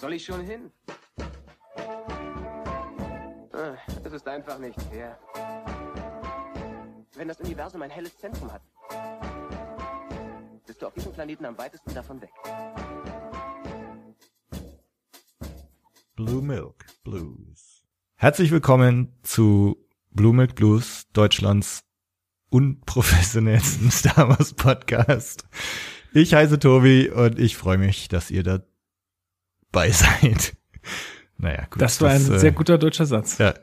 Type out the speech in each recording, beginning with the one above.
soll ich schon hin? Ah, Es ist einfach nicht fair. Wenn das Universum ein helles Zentrum hat, bist du auf diesem Planeten am weitesten davon weg. Blue Milk Blues. Herzlich willkommen zu Blue Milk Blues, Deutschlands unprofessionellsten Star Wars Podcast. Ich heiße Tobi und ich freue mich, dass ihr dabei seid. Naja, gut. Das war ein äh, sehr guter deutscher Satz. Ja,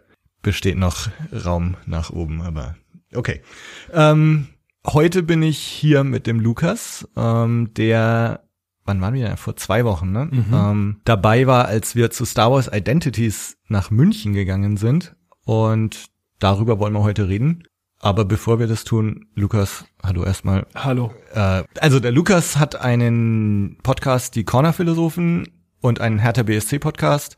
besteht noch Raum nach oben, aber okay. Ähm, heute bin ich hier mit dem Lukas, ähm, der, wann waren wir? Vor zwei Wochen, ne? Mhm. Ähm, dabei war, als wir zu Star Wars Identities nach München gegangen sind. Und darüber wollen wir heute reden. Aber bevor wir das tun, Lukas, hallo erstmal. Hallo. Äh, also der Lukas hat einen Podcast, die Corner-Philosophen und einen Hertha BSC Podcast.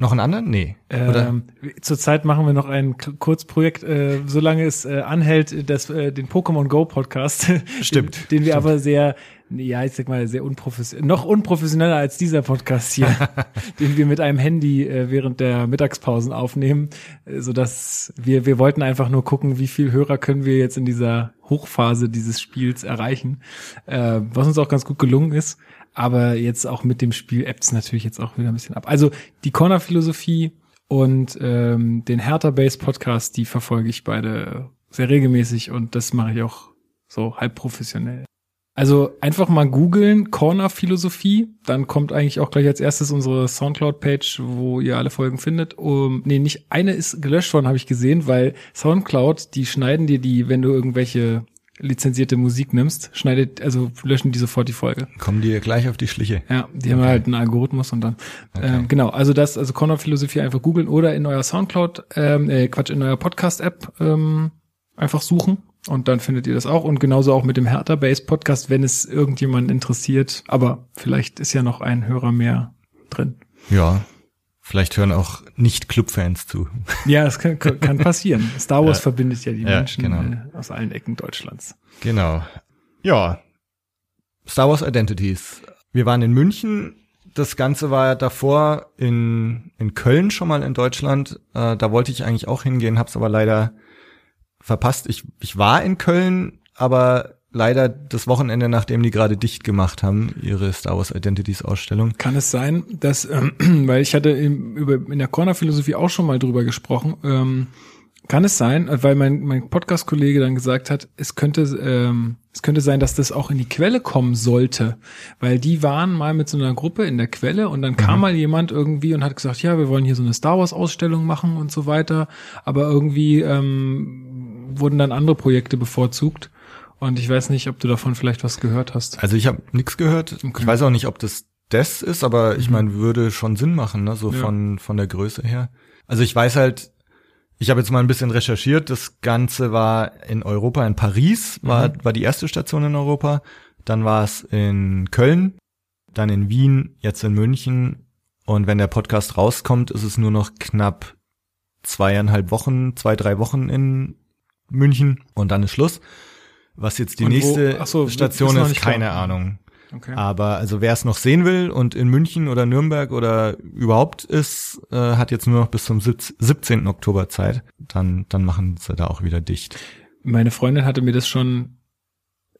Noch einen anderen? Nee. Oder? Ähm, zurzeit machen wir noch ein Kurzprojekt, äh, solange es äh, anhält, das, äh, den Pokémon Go Podcast. Stimmt, Den, den wir aber sehr, ja, ich sag mal, sehr unprofessionell, noch unprofessioneller als dieser Podcast hier, den wir mit einem Handy äh, während der Mittagspausen aufnehmen, äh, so dass wir, wir wollten einfach nur gucken, wie viel Hörer können wir jetzt in dieser Hochphase dieses Spiels erreichen, äh, was uns auch ganz gut gelungen ist. Aber jetzt auch mit dem Spiel es natürlich jetzt auch wieder ein bisschen ab. Also die Corner-Philosophie und ähm, den Hertha Base Podcast, die verfolge ich beide sehr regelmäßig und das mache ich auch so halb professionell. Also einfach mal googeln, Corner-Philosophie, dann kommt eigentlich auch gleich als erstes unsere Soundcloud-Page, wo ihr alle Folgen findet. Um, nee, nicht eine ist gelöscht worden, habe ich gesehen, weil Soundcloud, die schneiden dir die, wenn du irgendwelche lizenzierte Musik nimmst, schneidet, also löschen die sofort die Folge. Kommen die gleich auf die Schliche? Ja, die haben halt einen Algorithmus und dann ähm, genau, also das, also Corner Philosophie einfach googeln oder in euer Soundcloud, ähm, äh, Quatsch, in euer Podcast-App ähm, einfach suchen und dann findet ihr das auch und genauso auch mit dem Hertha Base Podcast, wenn es irgendjemanden interessiert, aber vielleicht ist ja noch ein Hörer mehr drin. Ja. Vielleicht hören auch nicht Clubfans zu. Ja, das kann, kann passieren. Star Wars Ja. verbindet ja die Ja, Menschen genau. äh, aus allen Ecken Deutschlands. Genau. Ja. Star Wars Identities. Wir waren in München. Das Ganze war ja davor in, in Köln schon mal in Deutschland. Äh, da wollte ich eigentlich auch hingehen, hab's aber leider verpasst. Ich, ich war in Köln, aber leider das Wochenende, nachdem die gerade dicht gemacht haben, ihre Star Wars Identities Ausstellung. Kann es sein, dass, ähm, weil ich hatte im, über, in der Corner-Philosophie auch schon mal drüber gesprochen, ähm, kann es sein, weil mein, mein Podcast-Kollege dann gesagt hat, es könnte, ähm, es könnte sein, dass das auch in die Quelle kommen sollte, weil die waren mal mit so einer Gruppe in der Quelle und dann kam mal jemand irgendwie und hat gesagt, ja, wir wollen hier so eine Star Wars-Ausstellung machen und so weiter, aber irgendwie ähm, wurden dann andere Projekte bevorzugt und ich weiß nicht, ob du davon vielleicht was gehört hast. Also ich habe nichts gehört. Okay. Ich weiß auch nicht, ob das das ist, aber ich meine, würde schon Sinn machen, ne? so Ja. von von der Größe her. Also ich weiß halt, ich habe jetzt mal ein bisschen recherchiert. Das Ganze war in Europa, in Paris war war die erste Station in Europa. Dann war es in Köln, dann in Wien, jetzt in München. Und wenn der Podcast rauskommt, ist es nur noch knapp zweieinhalb Wochen, zwei drei Wochen in München und dann ist Schluss. Was jetzt die Und wo- nächste ach so, Station ist nicht klar. keine Ahnung. Okay. Aber also wer es noch sehen will und in München oder Nürnberg oder überhaupt ist, äh, hat jetzt nur noch bis zum 17. Oktober Zeit. Dann, dann machen sie da auch wieder dicht. Meine Freundin hatte mir das schon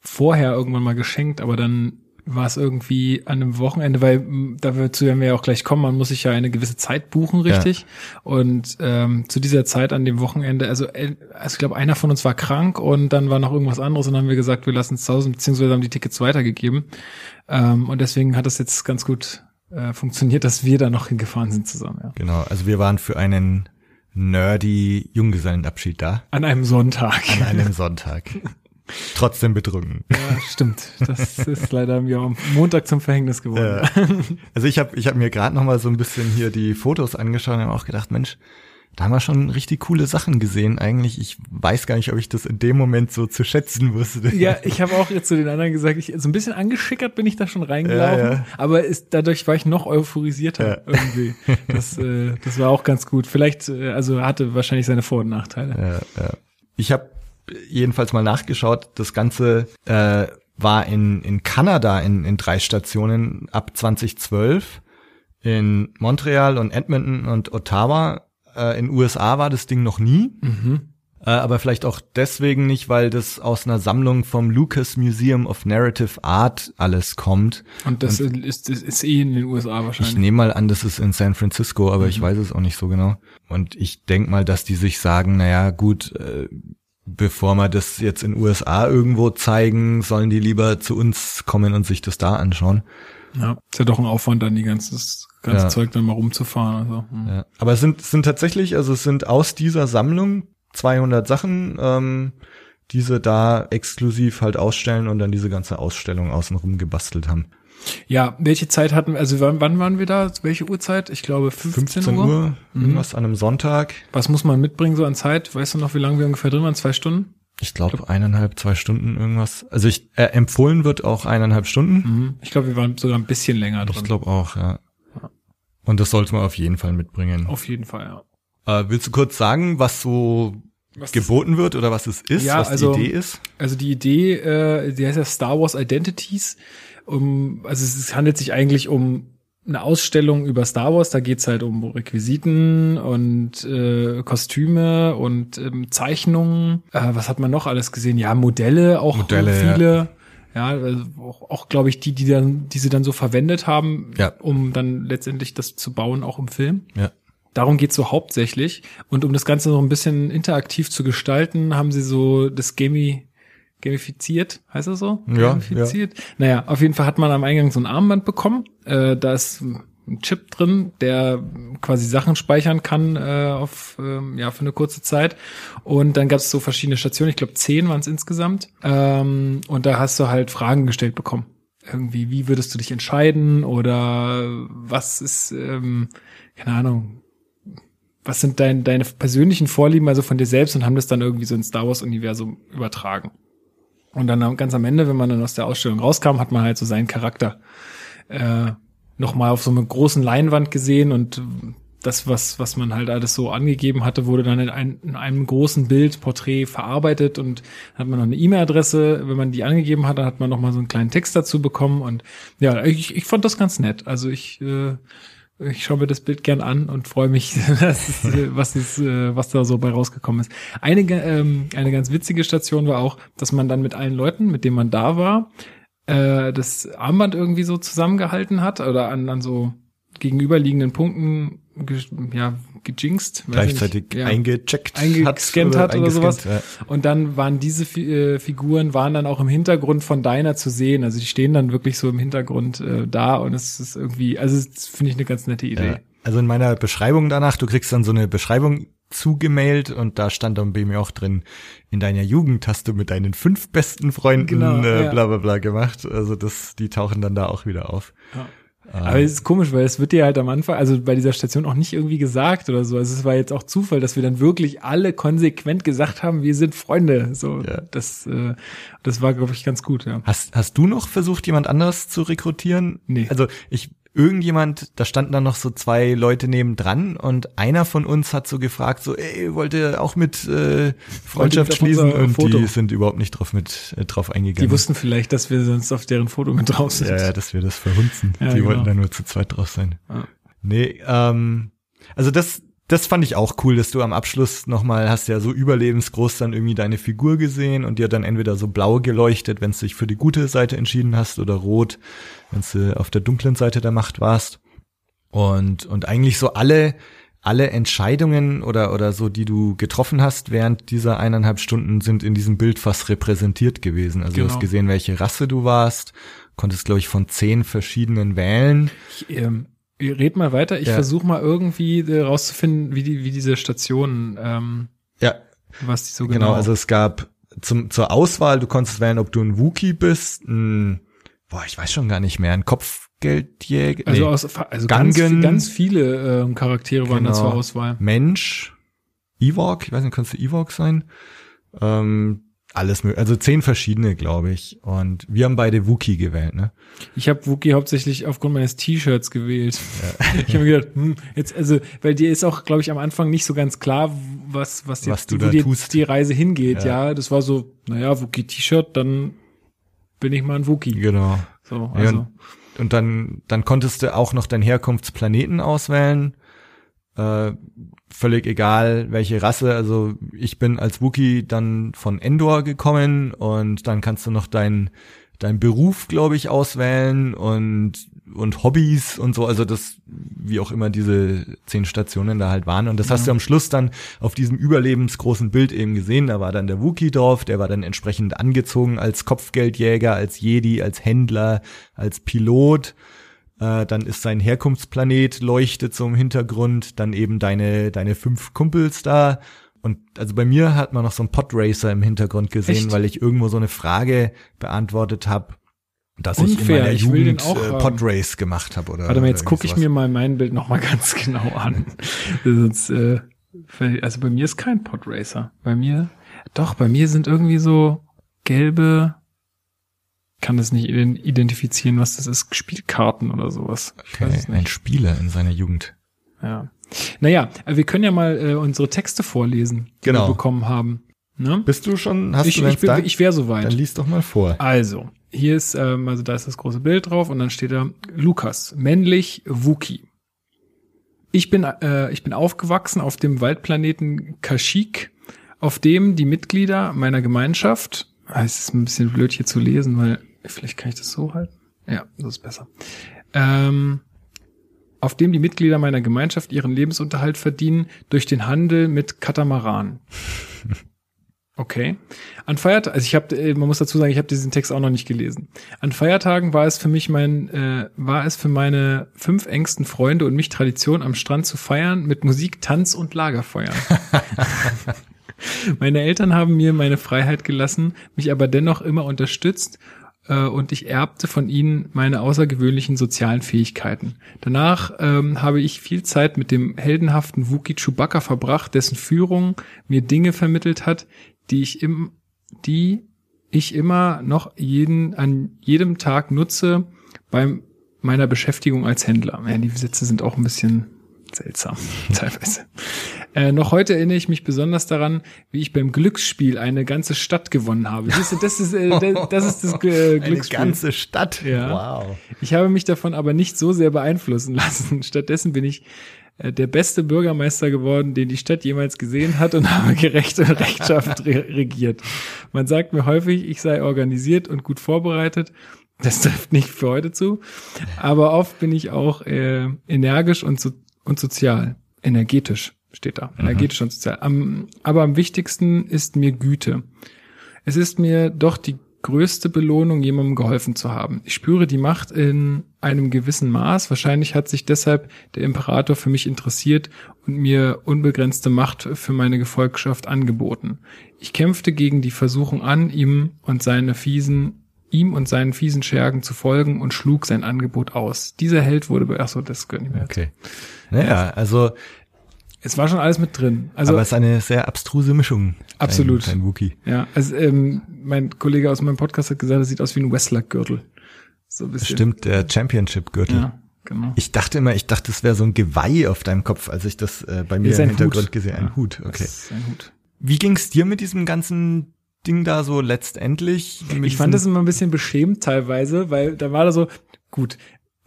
vorher irgendwann mal geschenkt, aber dann war es irgendwie an einem Wochenende, weil m, dazu werden wir ja auch gleich kommen, man muss sich ja eine gewisse Zeit buchen, richtig? Und ähm, zu dieser Zeit an dem Wochenende, also, äh, also ich glaube, einer von uns war krank und dann war noch irgendwas anderes und dann haben wir gesagt, wir lassen es zu Hause, beziehungsweise haben die Tickets weitergegeben. Ähm, und deswegen hat das jetzt ganz gut äh, funktioniert, dass wir da noch hingefahren sind zusammen, ja. Genau. Also wir waren für einen nerdy Junggesellenabschied da. An einem Sonntag. An einem Sonntag. Trotzdem betrunken. Ja, stimmt. Das ist leider mir am Montag zum Verhängnis geworden. Also ich habe ich hab mir gerade noch mal so ein bisschen hier die Fotos angeschaut und habe auch gedacht, Mensch, da haben wir schon richtig coole Sachen gesehen. Eigentlich, ich weiß gar nicht, ob ich das in dem Moment so zu schätzen wusste. Ja, ich habe auch jetzt zu den anderen gesagt, ich, so ein bisschen angeschickert bin ich da schon reingelaufen, Ja, ja. aber ist, dadurch war ich noch euphorisierter Ja. irgendwie. Das, äh, das war auch ganz gut. Vielleicht, äh, also hatte wahrscheinlich seine Vor- und Nachteile. Ja, ja. Ich habe jedenfalls mal nachgeschaut. Das Ganze äh, war in, in Kanada in, in drei Stationen ab 2012, in Montreal und Edmonton und Ottawa. Äh, in USA war das Ding noch nie. Mhm. Äh, aber vielleicht auch deswegen nicht, weil das aus einer Sammlung vom Lucas Museum of Narrative Art alles kommt. Und das ist, ist, ist eh in den USA Ich wahrscheinlich. nehme mal an, das ist in San Francisco, aber Mhm. ich weiß es auch nicht so genau. Und ich denk mal, dass die sich sagen, naja, gut, äh, bevor wir das jetzt in USA irgendwo zeigen, sollen die lieber zu uns kommen und sich das da anschauen. Ja, ist ja doch ein Aufwand, dann die ganze, das ganze Ja. Zeug dann mal rumzufahren. Also. Ja. Aber es sind, sind tatsächlich, also es sind aus dieser Sammlung 200 Sachen, ähm, die sie da exklusiv halt ausstellen und dann diese ganze Ausstellung außenrum gebastelt haben. Ja, welche Zeit hatten wir, also wann, wann waren wir da? Welche Uhrzeit? Ich glaube 15, 15 Uhr. Uhr, irgendwas an einem Sonntag. Was muss man mitbringen so an Zeit? Weißt du noch, wie lange wir ungefähr drin waren? Zwei Stunden? Ich glaube eineinhalb, zwei Stunden irgendwas. Also ich äh, empfohlen wird auch eineinhalb Stunden. Mhm. Ich glaube, wir waren sogar ein bisschen länger drin. Ich glaube auch, ja. Und das sollte man auf jeden Fall mitbringen. Auf jeden Fall, ja. Äh, willst du kurz sagen, was so Was geboten wird oder was es ist, Ja, was also- die Idee ist? Also die Idee, äh, die heißt ja Star Wars Identities. Um, also es handelt sich eigentlich um eine Ausstellung über Star Wars. Da geht's halt um Requisiten und äh, Kostüme und ähm, Zeichnungen. Äh, was hat man noch alles gesehen? Ja, Modelle, auch Modelle, viele. Ja, also auch, auch glaube ich, die, die dann, die sie dann so verwendet haben, Ja. um dann letztendlich das zu bauen, auch im Film. Ja. Darum geht's so hauptsächlich. Und um das Ganze noch ein bisschen interaktiv zu gestalten, haben sie so das Gami, gamifiziert, heißt das so? Ja, Gamifiziert? Naja, auf jeden Fall hat man am Eingang so ein Armband bekommen. Äh, da ist ein Chip drin, der quasi Sachen speichern kann äh, auf ähm, ja für eine kurze Zeit. Und dann gab es so verschiedene Stationen, ich glaube zehn waren es insgesamt. Ähm, und da hast du halt Fragen gestellt bekommen. Irgendwie, wie würdest du dich entscheiden? Oder was ist, ähm, keine Ahnung, was sind dein, deine persönlichen Vorlieben, also von dir selbst und haben das dann irgendwie so ins Star Wars-Universum übertragen. Und dann ganz am Ende, wenn man dann aus der Ausstellung rauskam, hat man halt so seinen Charakter äh, nochmal auf so einer großen Leinwand gesehen und das, was, was man halt alles so angegeben hatte, wurde dann in, ein, in einem großen Bild, Porträt verarbeitet und hat man noch eine E-Mail-Adresse. Wenn man die angegeben hat, dann hat man nochmal so einen kleinen Text dazu bekommen und ja, ich, ich fand das ganz nett. Also ich, äh, ich schaue mir das Bild gern an und freue mich, es, äh, was, ist, äh, was da so bei rausgekommen ist. Eine, ähm, eine ganz witzige Station war auch, dass man dann mit allen Leuten, mit denen man da war, äh, das Armband irgendwie so zusammengehalten hat oder an, an so gegenüberliegenden Punkten ja, gejinxt. Gleichzeitig nicht. ja eingecheckt eingescannt hat oder sowas. Ja. Und dann waren diese äh, Figuren waren dann auch im Hintergrund von Diner zu sehen. Also die stehen dann wirklich so im Hintergrund äh, da und es ist irgendwie, also finde ich eine ganz nette Idee. Ja. Also in meiner Beschreibung danach, du kriegst dann so eine Beschreibung zugemailt und da stand dann bei mir auch drin, in deiner Jugend hast du mit deinen fünf besten Freunden Genau, äh, ja. bla bla bla gemacht. Also das, die tauchen dann da auch wieder auf. Ja. Aber es ist komisch, weil es wird dir halt am Anfang, also bei dieser Station auch nicht irgendwie gesagt oder so. Also es war jetzt auch Zufall, dass wir dann wirklich alle konsequent gesagt haben, wir sind Freunde. So, Ja. das, äh, das war, glaube ich, ganz gut, ja. Hast, hast du noch versucht, jemand anderes zu rekrutieren? Nee. Also ich, irgendjemand, da standen dann noch so zwei Leute nebendran und einer von uns hat so gefragt, so, ey, wollt ihr auch mit äh, Freundschaft schließen? Und Foto? die sind überhaupt nicht drauf mit äh, drauf eingegangen. Die wussten vielleicht, dass wir sonst auf deren Foto mit drauf sind. ja, ja, dass wir das verhunzen. Ja, die genau. wollten da nur zu zweit drauf sein. Ja. Nee, ähm, also das, das fand ich auch cool, dass du am Abschluss nochmal hast ja so überlebensgroß dann irgendwie deine Figur gesehen und dir dann entweder so blau geleuchtet, wenn du dich für die gute Seite entschieden hast oder rot, wenn du auf der dunklen Seite der Macht warst. Und, und eigentlich so alle, alle Entscheidungen oder, oder so, die du getroffen hast während dieser eineinhalb Stunden sind in diesem Bild fast repräsentiert gewesen. Also du Genau. hast gesehen, welche Rasse du warst, konntest, glaube ich, von zehn verschiedenen wählen. Ich, ähm, red mal weiter. Ich Ja. versuche mal irgendwie äh, rauszufinden, wie die, wie diese Stationen, ähm, Ja, was die so Genau, genau. also es gab zum, zur Auswahl, du konntest wählen, ob du ein Wookie bist, ein, boah, ich weiß schon gar nicht mehr, ein Kopfgeldjäger, also, nee, aus, also ganz, Gangen. ganz viele ähm, Charaktere waren da Genau. zur Auswahl. Mensch, Ewok, ich weiß nicht, kannst du Ewok sein? Ähm, alles mögliche, also zehn verschiedene, glaube ich. Und wir haben beide Wookie gewählt, ne? Ich habe Wookie hauptsächlich aufgrund meines T-Shirts gewählt. Ich habe mir gedacht, hm, jetzt also, weil dir ist auch, glaube ich, am Anfang nicht so ganz klar, was was jetzt Was du da die, tust. die Reise hingeht. Ja. Ja. das war so, naja, Wookie T-Shirt, dann bin ich mal ein Wookie. Genau. So, Ja, also und und dann, dann konntest du auch noch deinen Herkunftsplaneten auswählen. Äh, völlig egal, welche Rasse. Also ich bin als Wookie dann von Endor gekommen und dann kannst du noch deinen dein Beruf, glaube ich, auswählen und und Hobbys und so, also das, wie auch immer diese zehn Stationen da halt waren. Und das ja. hast du am Schluss dann auf diesem überlebensgroßen Bild eben gesehen. Da war dann der Wookie drauf, der war dann entsprechend angezogen als Kopfgeldjäger, als Jedi, als Händler, als Pilot. Äh, dann ist sein Herkunftsplanet leuchtet so im Hintergrund, dann eben deine, deine fünf Kumpels da. Und also bei mir hat man noch so einen Podracer im Hintergrund gesehen, Echt? weil ich irgendwo so eine Frage beantwortet habe dass Unfair. ich in meiner Jugend äh, Podrace gemacht habe oder Warte mal, jetzt gucke ich mir mal mein Bild noch mal ganz genau an. Sonst, äh, also bei mir ist kein Podracer. Bei mir, doch, bei mir sind irgendwie so gelbe, kann das nicht identifizieren, was das ist, Spielkarten oder sowas. Okay, ein Spieler in seiner Jugend. Ja. Naja, wir können ja mal äh, unsere Texte vorlesen, die genau. wir bekommen haben. Ne? Bist du schon, hast ich, du ich, bin, ich wäre soweit. Dann liest doch mal vor. Also, hier ist, ähm, also da ist das große Bild drauf und dann steht da Lukas, männlich Wookie. Ich bin, äh, ich bin aufgewachsen auf dem Waldplaneten Kashyyyk, auf dem die Mitglieder meiner Gemeinschaft, ah, es ist ein bisschen blöd hier zu lesen, weil vielleicht kann ich das so halten. Ja, das ist besser. Ähm, auf dem die Mitglieder meiner Gemeinschaft ihren Lebensunterhalt verdienen durch den Handel mit Katamaran. Okay. An Feiertagen, also ich habe, äh, man muss dazu sagen, ich habe diesen Text auch noch nicht gelesen. An Feiertagen war es für mich mein, äh, war es für meine fünf engsten Freunde und mich Tradition, am Strand zu feiern mit Musik, Tanz und Lagerfeuer. meine Eltern haben mir meine Freiheit gelassen, mich aber dennoch immer unterstützt äh, und ich erbte von ihnen meine außergewöhnlichen sozialen Fähigkeiten. Danach ähm, habe ich viel Zeit mit dem heldenhaften Wookie Chewbacca verbracht, dessen Führung mir Dinge vermittelt hat, die ich im, die ich immer noch jeden, an jedem Tag nutze bei meiner Beschäftigung als Händler. Ja, die Sätze sind auch ein bisschen seltsam, teilweise. Äh, noch heute erinnere ich mich besonders daran, wie ich beim Glücksspiel eine ganze Stadt gewonnen habe. Siehst du, das ist, äh, das ist das äh, Glücksspiel. Eine ganze Stadt? Ja. Wow. Ich habe mich davon aber nicht so sehr beeinflussen lassen. Stattdessen bin ich äh, der beste Bürgermeister geworden, den die Stadt jemals gesehen hat und habe gerecht und Rechtschaft re regiert. Man sagt mir häufig, ich sei organisiert und gut vorbereitet. Das trifft nicht für heute zu. Aber oft bin ich auch äh, energisch und, so, und sozial. Energetisch steht da. Mhm. Energetisch mhm. und sozial. Am, aber am wichtigsten ist mir Güte. Es ist mir doch die größte Belohnung, jemandem geholfen zu haben. Ich spüre die Macht in einem gewissen Maß. Wahrscheinlich hat sich deshalb der Imperator für mich interessiert und mir unbegrenzte Macht für meine Gefolgschaft angeboten. Ich kämpfte gegen die Versuchung an, ihm und seine fiesen ihm und seinen fiesen Schergen zu folgen und schlug sein Angebot aus. Dieser Held wurde, ach so, das gehört nicht mehr. Okay. Naja, also es war schon alles mit drin. Also, Aber es ist eine sehr abstruse Mischung. Absolut. Dein, dein Wookie. Ja, also ähm, mein Kollege aus meinem Podcast hat gesagt, es sieht aus wie ein Wrestler-Gürtel. So ein bisschen. Stimmt, der Championship-Gürtel. Ja, genau. Ich dachte immer, ich dachte, es wäre so ein Geweih auf deinem Kopf, als ich das äh, bei mir im Hintergrund Hut. gesehen habe. Ein ja, Hut, okay. ein Hut. Wie ging's dir mit diesem ganzen Ding da so letztendlich? Ich fand das immer ein bisschen beschämt teilweise, weil da war da so, gut,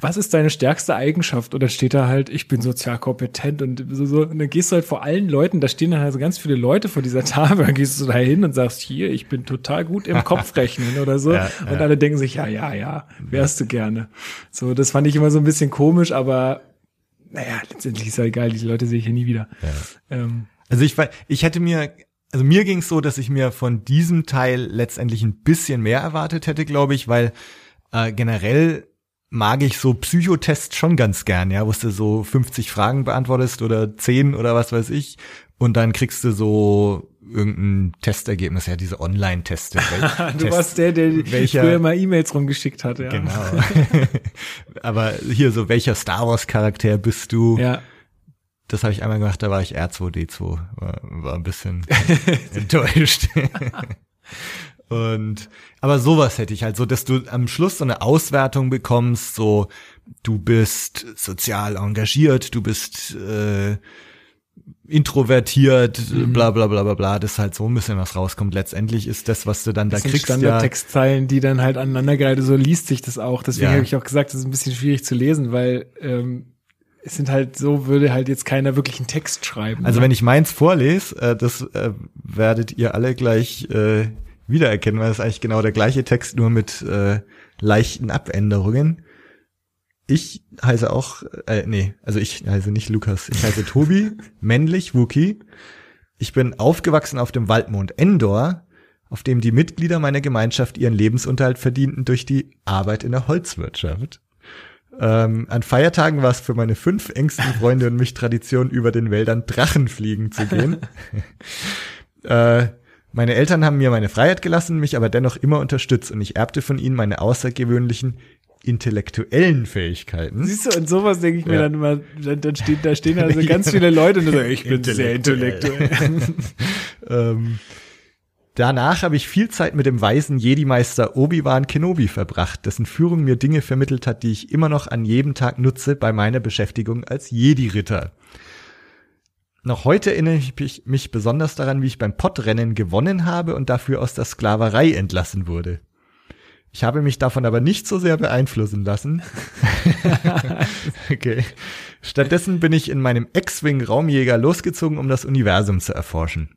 was ist deine stärkste Eigenschaft? Oder steht da halt, ich bin sozial kompetent und so, so. Und dann gehst du halt vor allen Leuten, da stehen dann halt so ganz viele Leute vor dieser Tafel, dann gehst du da hin und sagst, hier, ich bin total gut im Kopfrechnen oder so. Ja, und ja. alle denken sich, ja, ja, ja, wärst du gerne. So, das fand ich immer so ein bisschen komisch, aber naja, letztendlich ist ja egal, diese Leute sehe ich ja nie wieder. Ja. Ähm, also ich, ich hätte mir, also mir ging es so, dass ich mir von diesem Teil letztendlich ein bisschen mehr erwartet hätte, glaube ich, weil äh, generell mag ich so Psychotests schon ganz gern, ja, wo du so 50 Fragen beantwortest oder 10 oder was weiß ich und dann kriegst du so irgendein Testergebnis, ja, diese Online-Teste. du Test, warst der, der welcher, früher mal E-Mails rumgeschickt hatte, ja. Genau. Aber hier so, welcher Star Wars-Charakter bist du? Ja. Das habe ich einmal gemacht, da war ich R2D2, war, war ein bisschen enttäuscht. Und aber sowas hätte ich halt so, dass du am Schluss so eine Auswertung bekommst, so du bist sozial engagiert, du bist äh, introvertiert, Mhm. bla bla bla bla bla, dass halt so ein bisschen was rauskommt. Letztendlich ist das, was du dann da Das sind kriegst, ja, Standardtextzeilen, die dann halt aneinandergereiht, so liest sich das auch. Deswegen Ja. habe ich auch gesagt, das ist ein bisschen schwierig zu lesen, weil ähm, es sind halt so, würde halt jetzt keiner wirklich einen Text schreiben. Also ne? wenn ich meins vorlese, äh, das äh, werdet ihr alle gleich äh, wiedererkennen, weil es ist eigentlich genau der gleiche Text, nur mit äh, leichten Abänderungen. Ich heiße auch, äh, nee, also ich heiße nicht Lukas, ich heiße Tobi, männlich, Wookie. Ich bin aufgewachsen auf dem Waldmond Endor, auf dem die Mitglieder meiner Gemeinschaft ihren Lebensunterhalt verdienten durch die Arbeit in der Holzwirtschaft. Ähm, an Feiertagen war es für meine fünf engsten Freunde und mich Tradition, über den Wäldern Drachen fliegen zu gehen. äh, meine Eltern haben mir meine Freiheit gelassen, mich aber dennoch immer unterstützt und ich erbte von ihnen meine außergewöhnlichen intellektuellen Fähigkeiten. Siehst du, und sowas denke ich mir Ja. dann immer, dann, dann steht, da stehen also ganz viele Leute und sagen, ich bin sehr Intellektuell. intellektuell. Ähm, danach habe ich viel Zeit mit dem weisen Jedi-Meister Obi-Wan Kenobi verbracht, dessen Führung mir Dinge vermittelt hat, die ich immer noch an jedem Tag nutze bei meiner Beschäftigung als Jedi-Ritter. Noch heute erinnere ich mich, besonders daran, wie ich beim Pottrennen gewonnen habe und dafür aus der Sklaverei entlassen wurde. Ich habe mich davon aber nicht so sehr beeinflussen lassen. okay. Stattdessen bin ich in meinem X-Wing Raumjäger losgezogen, um das Universum zu erforschen.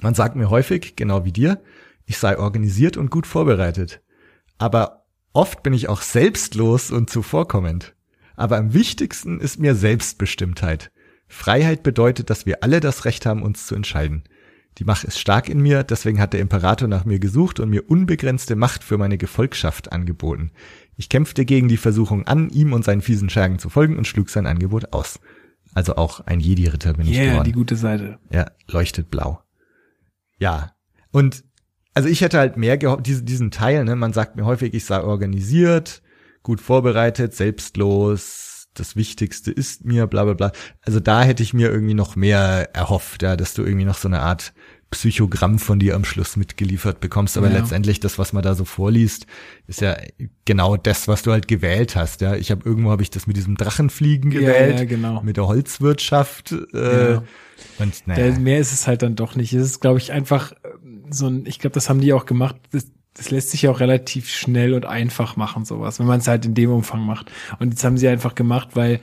Man sagt mir häufig, genau wie dir, ich sei organisiert und gut vorbereitet. Aber oft bin ich auch selbstlos und zuvorkommend. Aber am wichtigsten ist mir Selbstbestimmtheit. Freiheit bedeutet, dass wir alle das Recht haben, uns zu entscheiden. Die Macht ist stark in mir, deswegen hat der Imperator nach mir gesucht und mir unbegrenzte Macht für meine Gefolgschaft angeboten. Ich kämpfte gegen die Versuchung an, ihm und seinen fiesen Schergen zu folgen und schlug sein Angebot aus. Also auch ein Jedi-Ritter bin ich Yeah, geworden. die gute Seite. Ja, leuchtet blau. Ja. Und also ich hätte halt mehr gehofft, diesen, diesen Teil, ne, man sagt mir häufig, ich sei organisiert, gut vorbereitet, selbstlos, das Wichtigste ist mir, bla bla bla. Also da hätte ich mir irgendwie noch mehr erhofft, ja, dass du irgendwie noch so eine Art Psychogramm von dir am Schluss mitgeliefert bekommst. Aber Ja. letztendlich das, was man da so vorliest, ist ja genau das, was du halt gewählt hast. Ja, ich habe irgendwo habe ich das mit diesem Drachenfliegen Ja, gewählt, ja, genau. mit der Holzwirtschaft. Äh, Ja. Und naja. Mehr ist es halt dann doch nicht. Es ist, glaube ich, einfach ähm, so ein, ich glaube, das haben die auch gemacht. Das, das lässt sich ja auch relativ schnell und einfach machen, sowas, wenn man es halt in dem Umfang macht. Und jetzt haben sie einfach gemacht, weil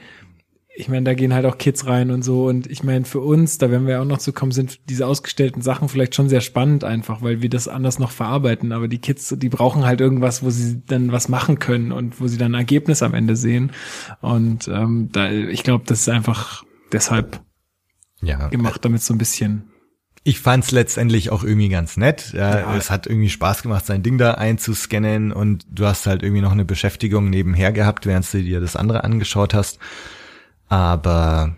ich meine, da gehen halt auch Kids rein und so. Und ich meine, für uns, da werden wir ja auch noch zu kommen, sind diese ausgestellten Sachen vielleicht schon sehr spannend einfach, weil wir das anders noch verarbeiten. Aber die Kids, die brauchen halt irgendwas, wo sie dann was machen können und wo sie dann ein Ergebnis am Ende sehen. Und ähm, da, ich glaube, das ist einfach deshalb ja. gemacht, damit so ein bisschen Ich fand's letztendlich auch irgendwie ganz nett. Ja, Ja. Es hat irgendwie Spaß gemacht, sein Ding da einzuscannen und du hast halt irgendwie noch eine Beschäftigung nebenher gehabt, während du dir das andere angeschaut hast. Aber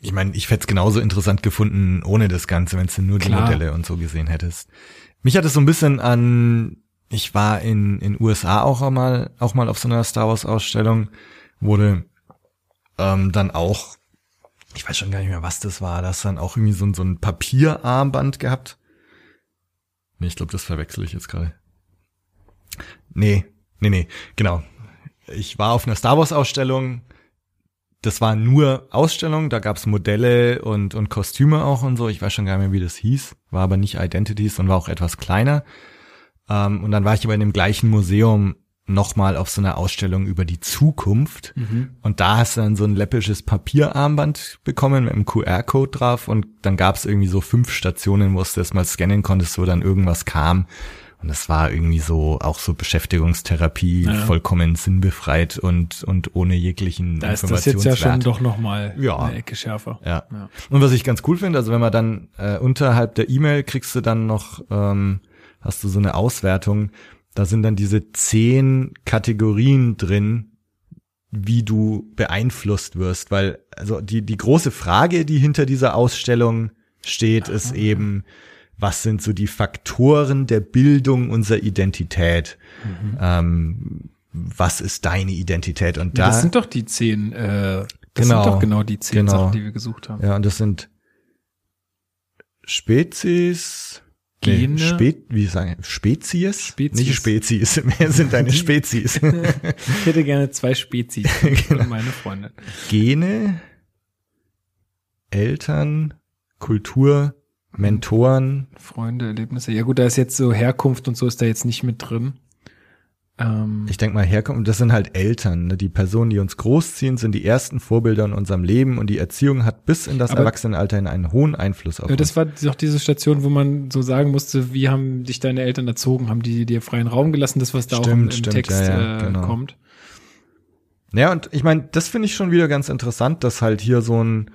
ich meine, ich hätte es genauso interessant gefunden ohne das Ganze, wenn du nur Klar. die Modelle und so gesehen hättest. Mich hat es so ein bisschen an, ich war in in USA auch einmal, auch mal auf so einer Star Wars Ausstellung, wurde ähm, dann auch ich weiß schon gar nicht mehr, was das war. Das dann auch irgendwie so, ein- so ein Papierarmband gehabt. Nee, ich glaube, das verwechsel ich jetzt gerade. Nee, nee, nee, genau. Ich war auf einer Star Wars Ausstellung. Das war nur Ausstellung, da gab's Modelle und, und Kostüme auch und so. Ich weiß schon gar nicht mehr, wie das hieß. War aber nicht Identities und war auch etwas kleiner. Ähm, und dann war ich aber in dem gleichen Museum nochmal auf so einer Ausstellung über die Zukunft. Und da hast du dann so ein läppisches Papierarmband bekommen mit einem QR-Code drauf und dann gab es irgendwie so fünf Stationen, wo du das mal scannen konntest, wo dann irgendwas kam. Und das war irgendwie so, auch so Beschäftigungstherapie, Ja. vollkommen sinnbefreit und, und ohne jeglichen Da ist das jetzt ja schon doch noch mal Ja. eine Ecke schärfer. ja. Ja. Und was ich ganz cool finde, also wenn man dann äh, unterhalb der E-Mail kriegst du dann noch, ähm, hast du so eine Auswertung, da sind dann diese zehn Kategorien drin, wie du beeinflusst wirst, weil also die die große Frage, die hinter dieser Ausstellung steht, ist eben, was sind so die Faktoren der Bildung unserer Identität? Ähm, was ist deine Identität? Und Ja, da das sind doch die zehn, äh, das Genau. sind doch genau die zehn Genau. Sachen, die wir gesucht haben. Ja, und das sind Spezies, Gene. nee, Spe wie sagen, Spezies? Spezies. Nicht Spezies, mehr sind deine Spezies. Ich hätte gerne zwei Spezies Genau. für meine Freundin. Gene, Eltern, Kultur, Mentoren. Freunde, Erlebnisse. Ja gut, da ist jetzt so Herkunft und so ist da jetzt nicht mit drin. Ähm, Ich denke mal, Herkunft, das sind halt Eltern. Ne? Die Personen, die uns großziehen, sind die ersten Vorbilder in unserem Leben und die Erziehung hat bis in das Aber- Erwachsenenalter hin einen hohen Einfluss auf Ja, uns. das war doch diese Station, wo man so sagen musste, wie haben dich deine Eltern erzogen? Haben die dir freien Raum gelassen? Das, was da auch im, im Stimmt, stimmt, Text ja, ja, äh, genau. kommt. Ja, und ich meine, das finde ich schon wieder ganz interessant, dass halt hier so ein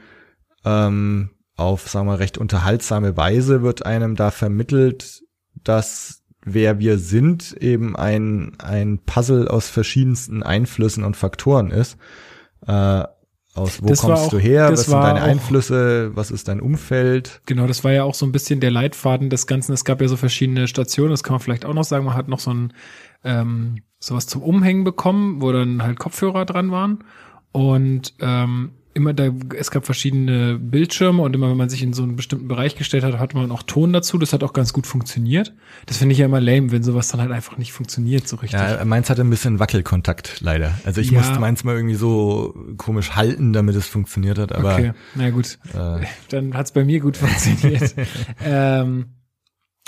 ähm, auf, sagen wir, recht unterhaltsame Weise wird einem da vermittelt, dass wer wir sind eben ein, ein Puzzle aus verschiedensten Einflüssen und Faktoren ist. Äh, aus wo Das kommst auch- du her, was sind deine auch- Einflüsse, was ist dein Umfeld? Genau, das war ja auch so ein bisschen der Leitfaden des Ganzen. Es gab ja so verschiedene Stationen, das kann man vielleicht auch noch sagen. Man hat noch so ein ähm, sowas zum Umhängen bekommen, wo dann halt Kopfhörer dran waren. Und ähm, immer da, es gab verschiedene Bildschirme und immer wenn man sich in so einen bestimmten Bereich gestellt hat, hatte man auch Ton dazu. Das hat auch ganz gut funktioniert. Das finde ich ja immer lame, wenn sowas dann halt einfach nicht funktioniert so richtig. Ja, meins hatte ein bisschen Wackelkontakt, leider. Also ich Ja. musste meins mal irgendwie so komisch halten, damit es funktioniert hat, aber okay, na gut. äh, dann hat's bei mir gut funktioniert. ähm,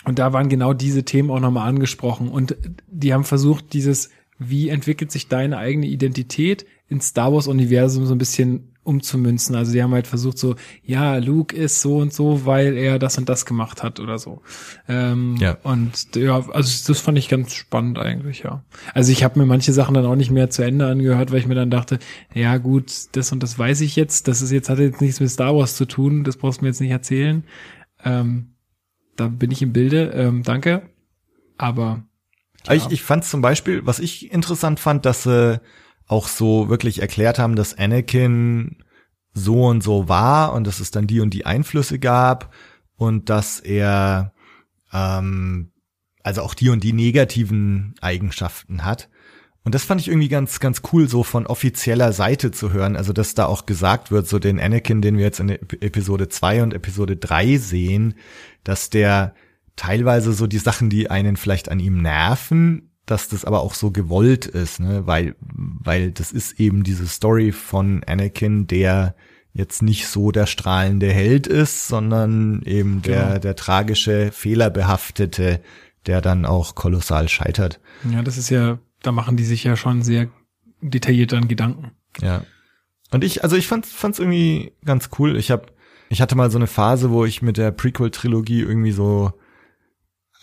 und da waren genau diese Themen auch nochmal angesprochen. Und die haben versucht, dieses, wie entwickelt sich deine eigene Identität ins Star Wars-Universum so ein bisschen umzumünzen. Also die haben halt versucht so, ja, Luke ist so und so, weil er das und das gemacht hat oder so. Ähm, Ja. Und ja, also das fand ich ganz spannend eigentlich, ja. Also ich habe mir manche Sachen dann auch nicht mehr zu Ende angehört, weil ich mir dann dachte, ja gut, das und das weiß ich jetzt, das ist jetzt, hat jetzt nichts mit Star Wars zu tun, das brauchst du mir jetzt nicht erzählen. Ähm, da bin ich im Bilde, ähm, danke. Aber Aber Ich, ich fand zum Beispiel, was ich interessant fand, dass sie auch so wirklich erklärt haben, dass Anakin so und so war und dass es dann die und die Einflüsse gab und dass er ähm, also auch die und die negativen Eigenschaften hat. Und das fand ich irgendwie ganz, ganz cool, so von offizieller Seite zu hören. Also, dass da auch gesagt wird, so den Anakin, den wir jetzt in Ep- Episode 2 und Episode 3 sehen, dass der teilweise so die Sachen, die einen vielleicht an ihm nerven, dass das aber auch so gewollt ist, ne, weil, weil das ist eben diese Story von Anakin, der jetzt nicht so der strahlende Held ist, sondern eben der, Genau. der tragische, fehlerbehaftete, der dann auch kolossal scheitert. ja, das ist ja, da machen die sich ja schon sehr detailliert dann Gedanken. Ja. Und ich, also ich fand fand's irgendwie ganz cool. Ich hab, ich hatte mal so eine Phase, wo ich mit der Prequel-Trilogie irgendwie so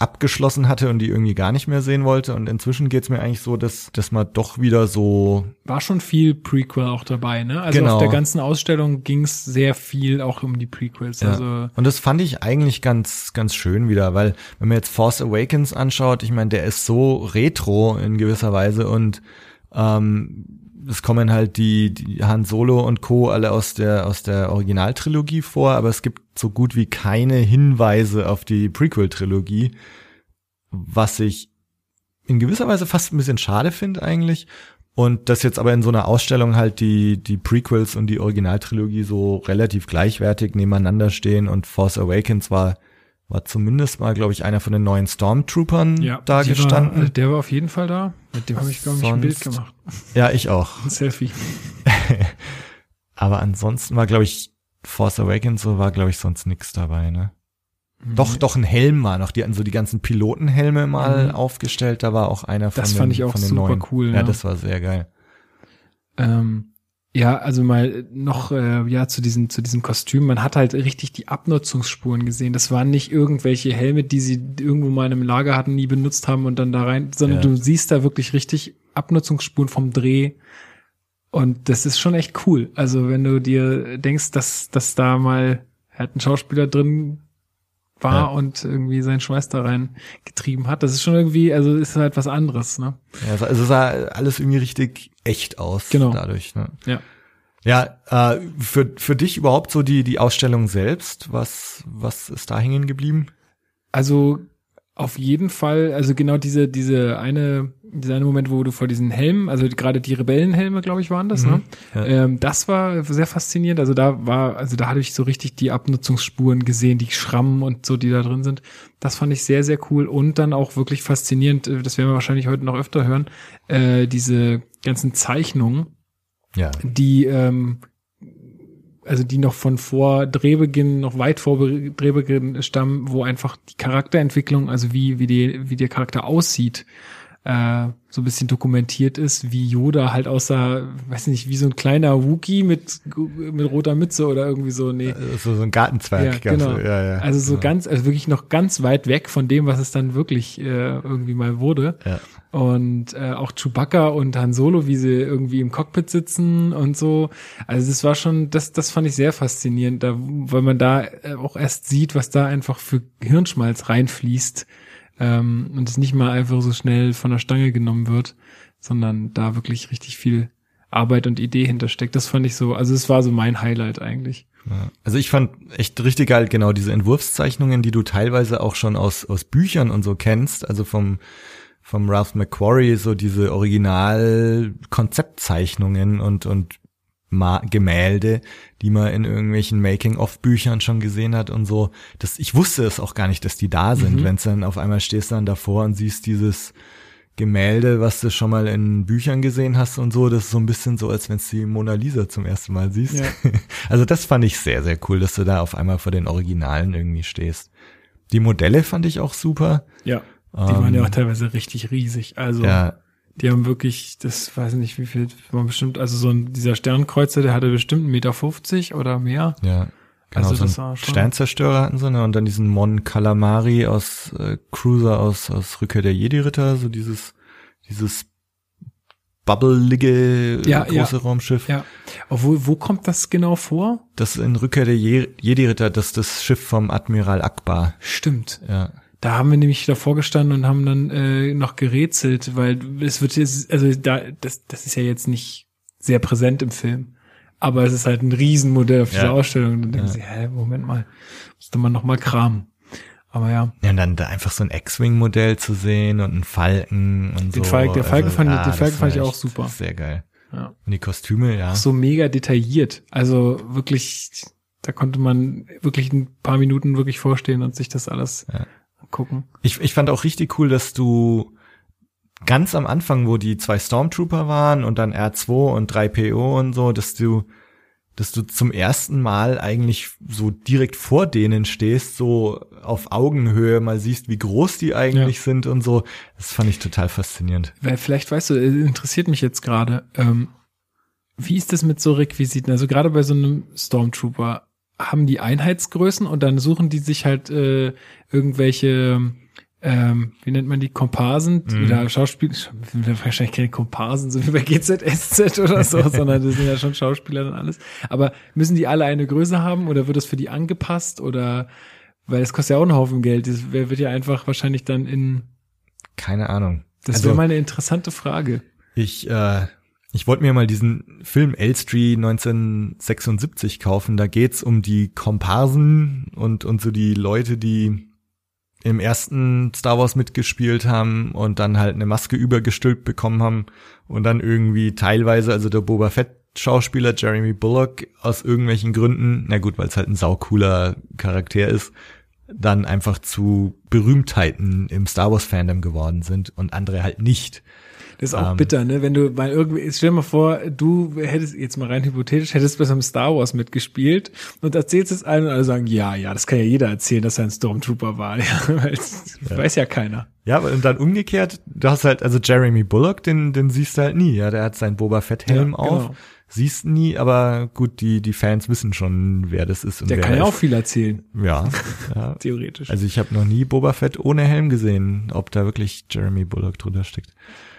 abgeschlossen hatte und die irgendwie gar nicht mehr sehen wollte. Und inzwischen geht's mir eigentlich so, dass, dass man doch wieder so, War schon viel Prequel auch dabei, ne? Also Genau. auf der ganzen Ausstellung ging's sehr viel auch um die Prequels. ja. Also und das fand ich eigentlich ganz, ganz schön wieder, weil wenn man jetzt Force Awakens anschaut, ich meine, der ist so retro in gewisser Weise und ähm, es kommen halt die, die Han Solo und Co. alle aus der, aus der Originaltrilogie vor, aber es gibt so gut wie keine Hinweise auf die Prequel-Trilogie, was ich in gewisser Weise fast ein bisschen schade finde eigentlich. Und dass jetzt aber in so einer Ausstellung halt die, die Prequels und die Originaltrilogie so relativ gleichwertig nebeneinander stehen und Force Awakens war, war zumindest mal, glaube ich, einer von den neuen Stormtroopern ja, da gestanden. War, der war auf jeden Fall da. Mit dem habe ich, glaube ich, ein Bild gemacht. ja, ich auch. Ein Selfie. Aber ansonsten war, glaube ich, Force Awakens so war, glaube ich, sonst nix dabei, ne? Mhm. Doch, doch ein Helm war noch. Die hatten so die ganzen Pilotenhelme mal Mhm. aufgestellt. Da war auch einer von Das den, fand ich auch super neuen. cool, Ja, ja. das war sehr geil. Ähm, ja, also mal noch äh, ja zu diesem zu diesem Kostüm. Man hat halt richtig die Abnutzungsspuren gesehen. Das waren nicht irgendwelche Helme, die sie irgendwo mal in einem Lager hatten, nie benutzt haben und dann da rein, sondern Ja. du siehst da wirklich richtig Abnutzungsspuren vom Dreh. Und das ist schon echt cool. Also wenn du dir denkst, dass dass da mal halt ein Schauspieler drin war Ja. und irgendwie seinen Schweiß da rein getrieben hat, das ist schon irgendwie, also ist halt was anderes, ne? Ja, es- also sah alles irgendwie richtig echt aus. Genau. Dadurch, ne? Ja. Ja, äh, für, für dich überhaupt so die, die Ausstellung selbst, was, was ist da hängen geblieben? Also auf jeden Fall, also genau diese, diese eine, dieser eine Moment, wo du vor diesen Helmen, also gerade die Rebellenhelme, glaube ich, waren das, ne? Ja. Ähm, das war sehr faszinierend. Also da war, also da hatte ich so richtig die Abnutzungsspuren gesehen, die Schrammen und so, die da drin sind. Das fand ich sehr, sehr cool und dann auch wirklich faszinierend, äh, das werden wir wahrscheinlich heute noch öfter hören, äh, diese ganzen Zeichnungen, Ja. die ähm, also die noch von vor Drehbeginn, noch weit vor Be- Drehbeginn stammen, wo einfach die Charakterentwicklung, also wie, wie die, wie der Charakter aussieht, äh, so ein bisschen dokumentiert ist, wie Yoda halt aussah, weiß nicht, wie so ein kleiner Wookie mit, mit roter Mütze oder irgendwie so, nee. So, so ein Gartenzwerg. Ja, genau. ja, ja, also so genau. ganz, also wirklich noch ganz weit weg von dem, was es dann wirklich äh, irgendwie mal wurde. Ja. Und äh, auch Chewbacca und Han Solo, wie sie irgendwie im Cockpit sitzen und so. Also das war schon, das, das fand ich sehr faszinierend, da, weil man da äh, auch erst sieht, was da einfach für Hirnschmalz reinfließt. Ähm, und es nicht mal einfach so schnell von der Stange genommen wird, sondern da wirklich richtig viel Arbeit und Idee hintersteckt. Das fand ich so, also es war so mein Highlight eigentlich. Also ich fand echt richtig geil genau diese Entwurfszeichnungen, die du teilweise auch schon aus, aus Büchern und so kennst, also vom, vom Ralph McQuarrie, so diese Original-Konzeptzeichnungen und, und Ma Gemälde, die man in irgendwelchen Making-of-Büchern schon gesehen hat und so. Das, ich wusste es auch gar nicht, dass die da sind, Mhm. wenn es dann auf einmal stehst dann davor und siehst dieses Gemälde, was du schon mal in Büchern gesehen hast und so, das ist so ein bisschen so, als wenn du die Mona Lisa zum ersten Mal siehst. Ja. Also das fand ich sehr, sehr cool, dass du da auf einmal vor den Originalen irgendwie stehst. Die Modelle fand ich auch super. Ja. Die waren ja Ähm, auch teilweise richtig riesig. Also Ja, die haben wirklich, das weiß ich nicht, wie viel, waren bestimmt, also so ein, dieser Sternkreuzer, der hatte bestimmt 1,50 Meter oder mehr. ja. Genau, Also so das war schon- Sternzerstörer hatten sie, ne? Und dann diesen Mon Calamari aus äh, Cruiser aus, aus Rückkehr der Jedi-Ritter, so dieses, dieses bubbelige Ja, große ja. Raumschiff. Ja. Obwohl, wo kommt das genau vor? Das in Rückkehr der Je Jedi-Ritter, das ist das Schiff vom Admiral Akbar. Stimmt. Ja. Da haben wir nämlich davor gestanden und haben dann äh, noch gerätselt, weil es wird jetzt, also da, das, das ist ja jetzt nicht sehr präsent im Film. Aber es ist halt ein Riesenmodell auf dieser Ja. Ausstellung. Und dann denken Ja. sie, hä, Moment mal, musste man noch mal kramen. Aber ja, Ja, und dann da einfach so ein X-Wing-Modell zu sehen und ein Falken und Den so. Falk- der Falke fand ich- ah, den das Falke fand ich auch super. Sehr geil. ja. Und die Kostüme, ja. so mega detailliert. Also wirklich, da konnte man wirklich ein paar Minuten wirklich vorstehen und sich das alles Ja. Gucken. Ich, ich fand auch richtig cool, dass du ganz am Anfang, wo die zwei Stormtrooper waren und dann R2 und 3PO und so, dass du, dass du zum ersten Mal eigentlich so direkt vor denen stehst, so auf Augenhöhe mal siehst, wie groß die eigentlich sind und so. Das fand ich total faszinierend. Weil vielleicht weißt du, äh, interessiert mich jetzt gerade, ähm, wie ist das mit so Requisiten? Also gerade bei so einem Stormtrooper haben die Einheitsgrößen und dann suchen die sich halt äh, irgendwelche, ähm, wie nennt man die, Komparsen Mhm. oder Schauspieler, wahrscheinlich keine Komparsen, so wie bei GZSZ oder so, sondern das sind ja schon Schauspieler und alles. Aber müssen die alle eine Größe haben oder wird das für die angepasst oder weil es kostet ja auch einen Haufen Geld. Das wird ja einfach wahrscheinlich dann in Keine Ahnung. das Also- wäre mal eine interessante Frage. Ich, äh, ich wollte mir mal diesen Film Elstree 1976 kaufen. Da geht's um die Komparsen und, und so die Leute, die im ersten Star Wars mitgespielt haben und dann halt eine Maske übergestülpt bekommen haben und dann irgendwie teilweise, also der Boba Fett Schauspieler Jeremy Bullock aus irgendwelchen Gründen, na gut, weil es halt ein saucooler Charakter ist, dann einfach zu Berühmtheiten im Star Wars Fandom geworden sind und andere halt nicht. Das ist auch Ähm, bitter, ne? Wenn du mal irgendwie, stell dir mal vor, du hättest, jetzt mal rein hypothetisch, hättest bei so einem Star Wars mitgespielt und erzählst es allen und alle sagen, ja, ja, das kann ja jeder erzählen, dass er ein Stormtrooper war. Ja, weil das weiß ja keiner. Ja, und dann umgekehrt, du hast halt, also Jeremy Bullock, den, den siehst du halt nie, ja, der hat seinen Boba Fett Helm Ja, auf, genau. Siehst nie, aber gut, die, die Fans wissen schon, wer das ist und Der wer kann ja auch viel erzählen, Ja, ja. theoretisch. Also ich habe noch nie Boba Fett ohne Helm gesehen, ob da wirklich Jeremy Bullock drunter steckt.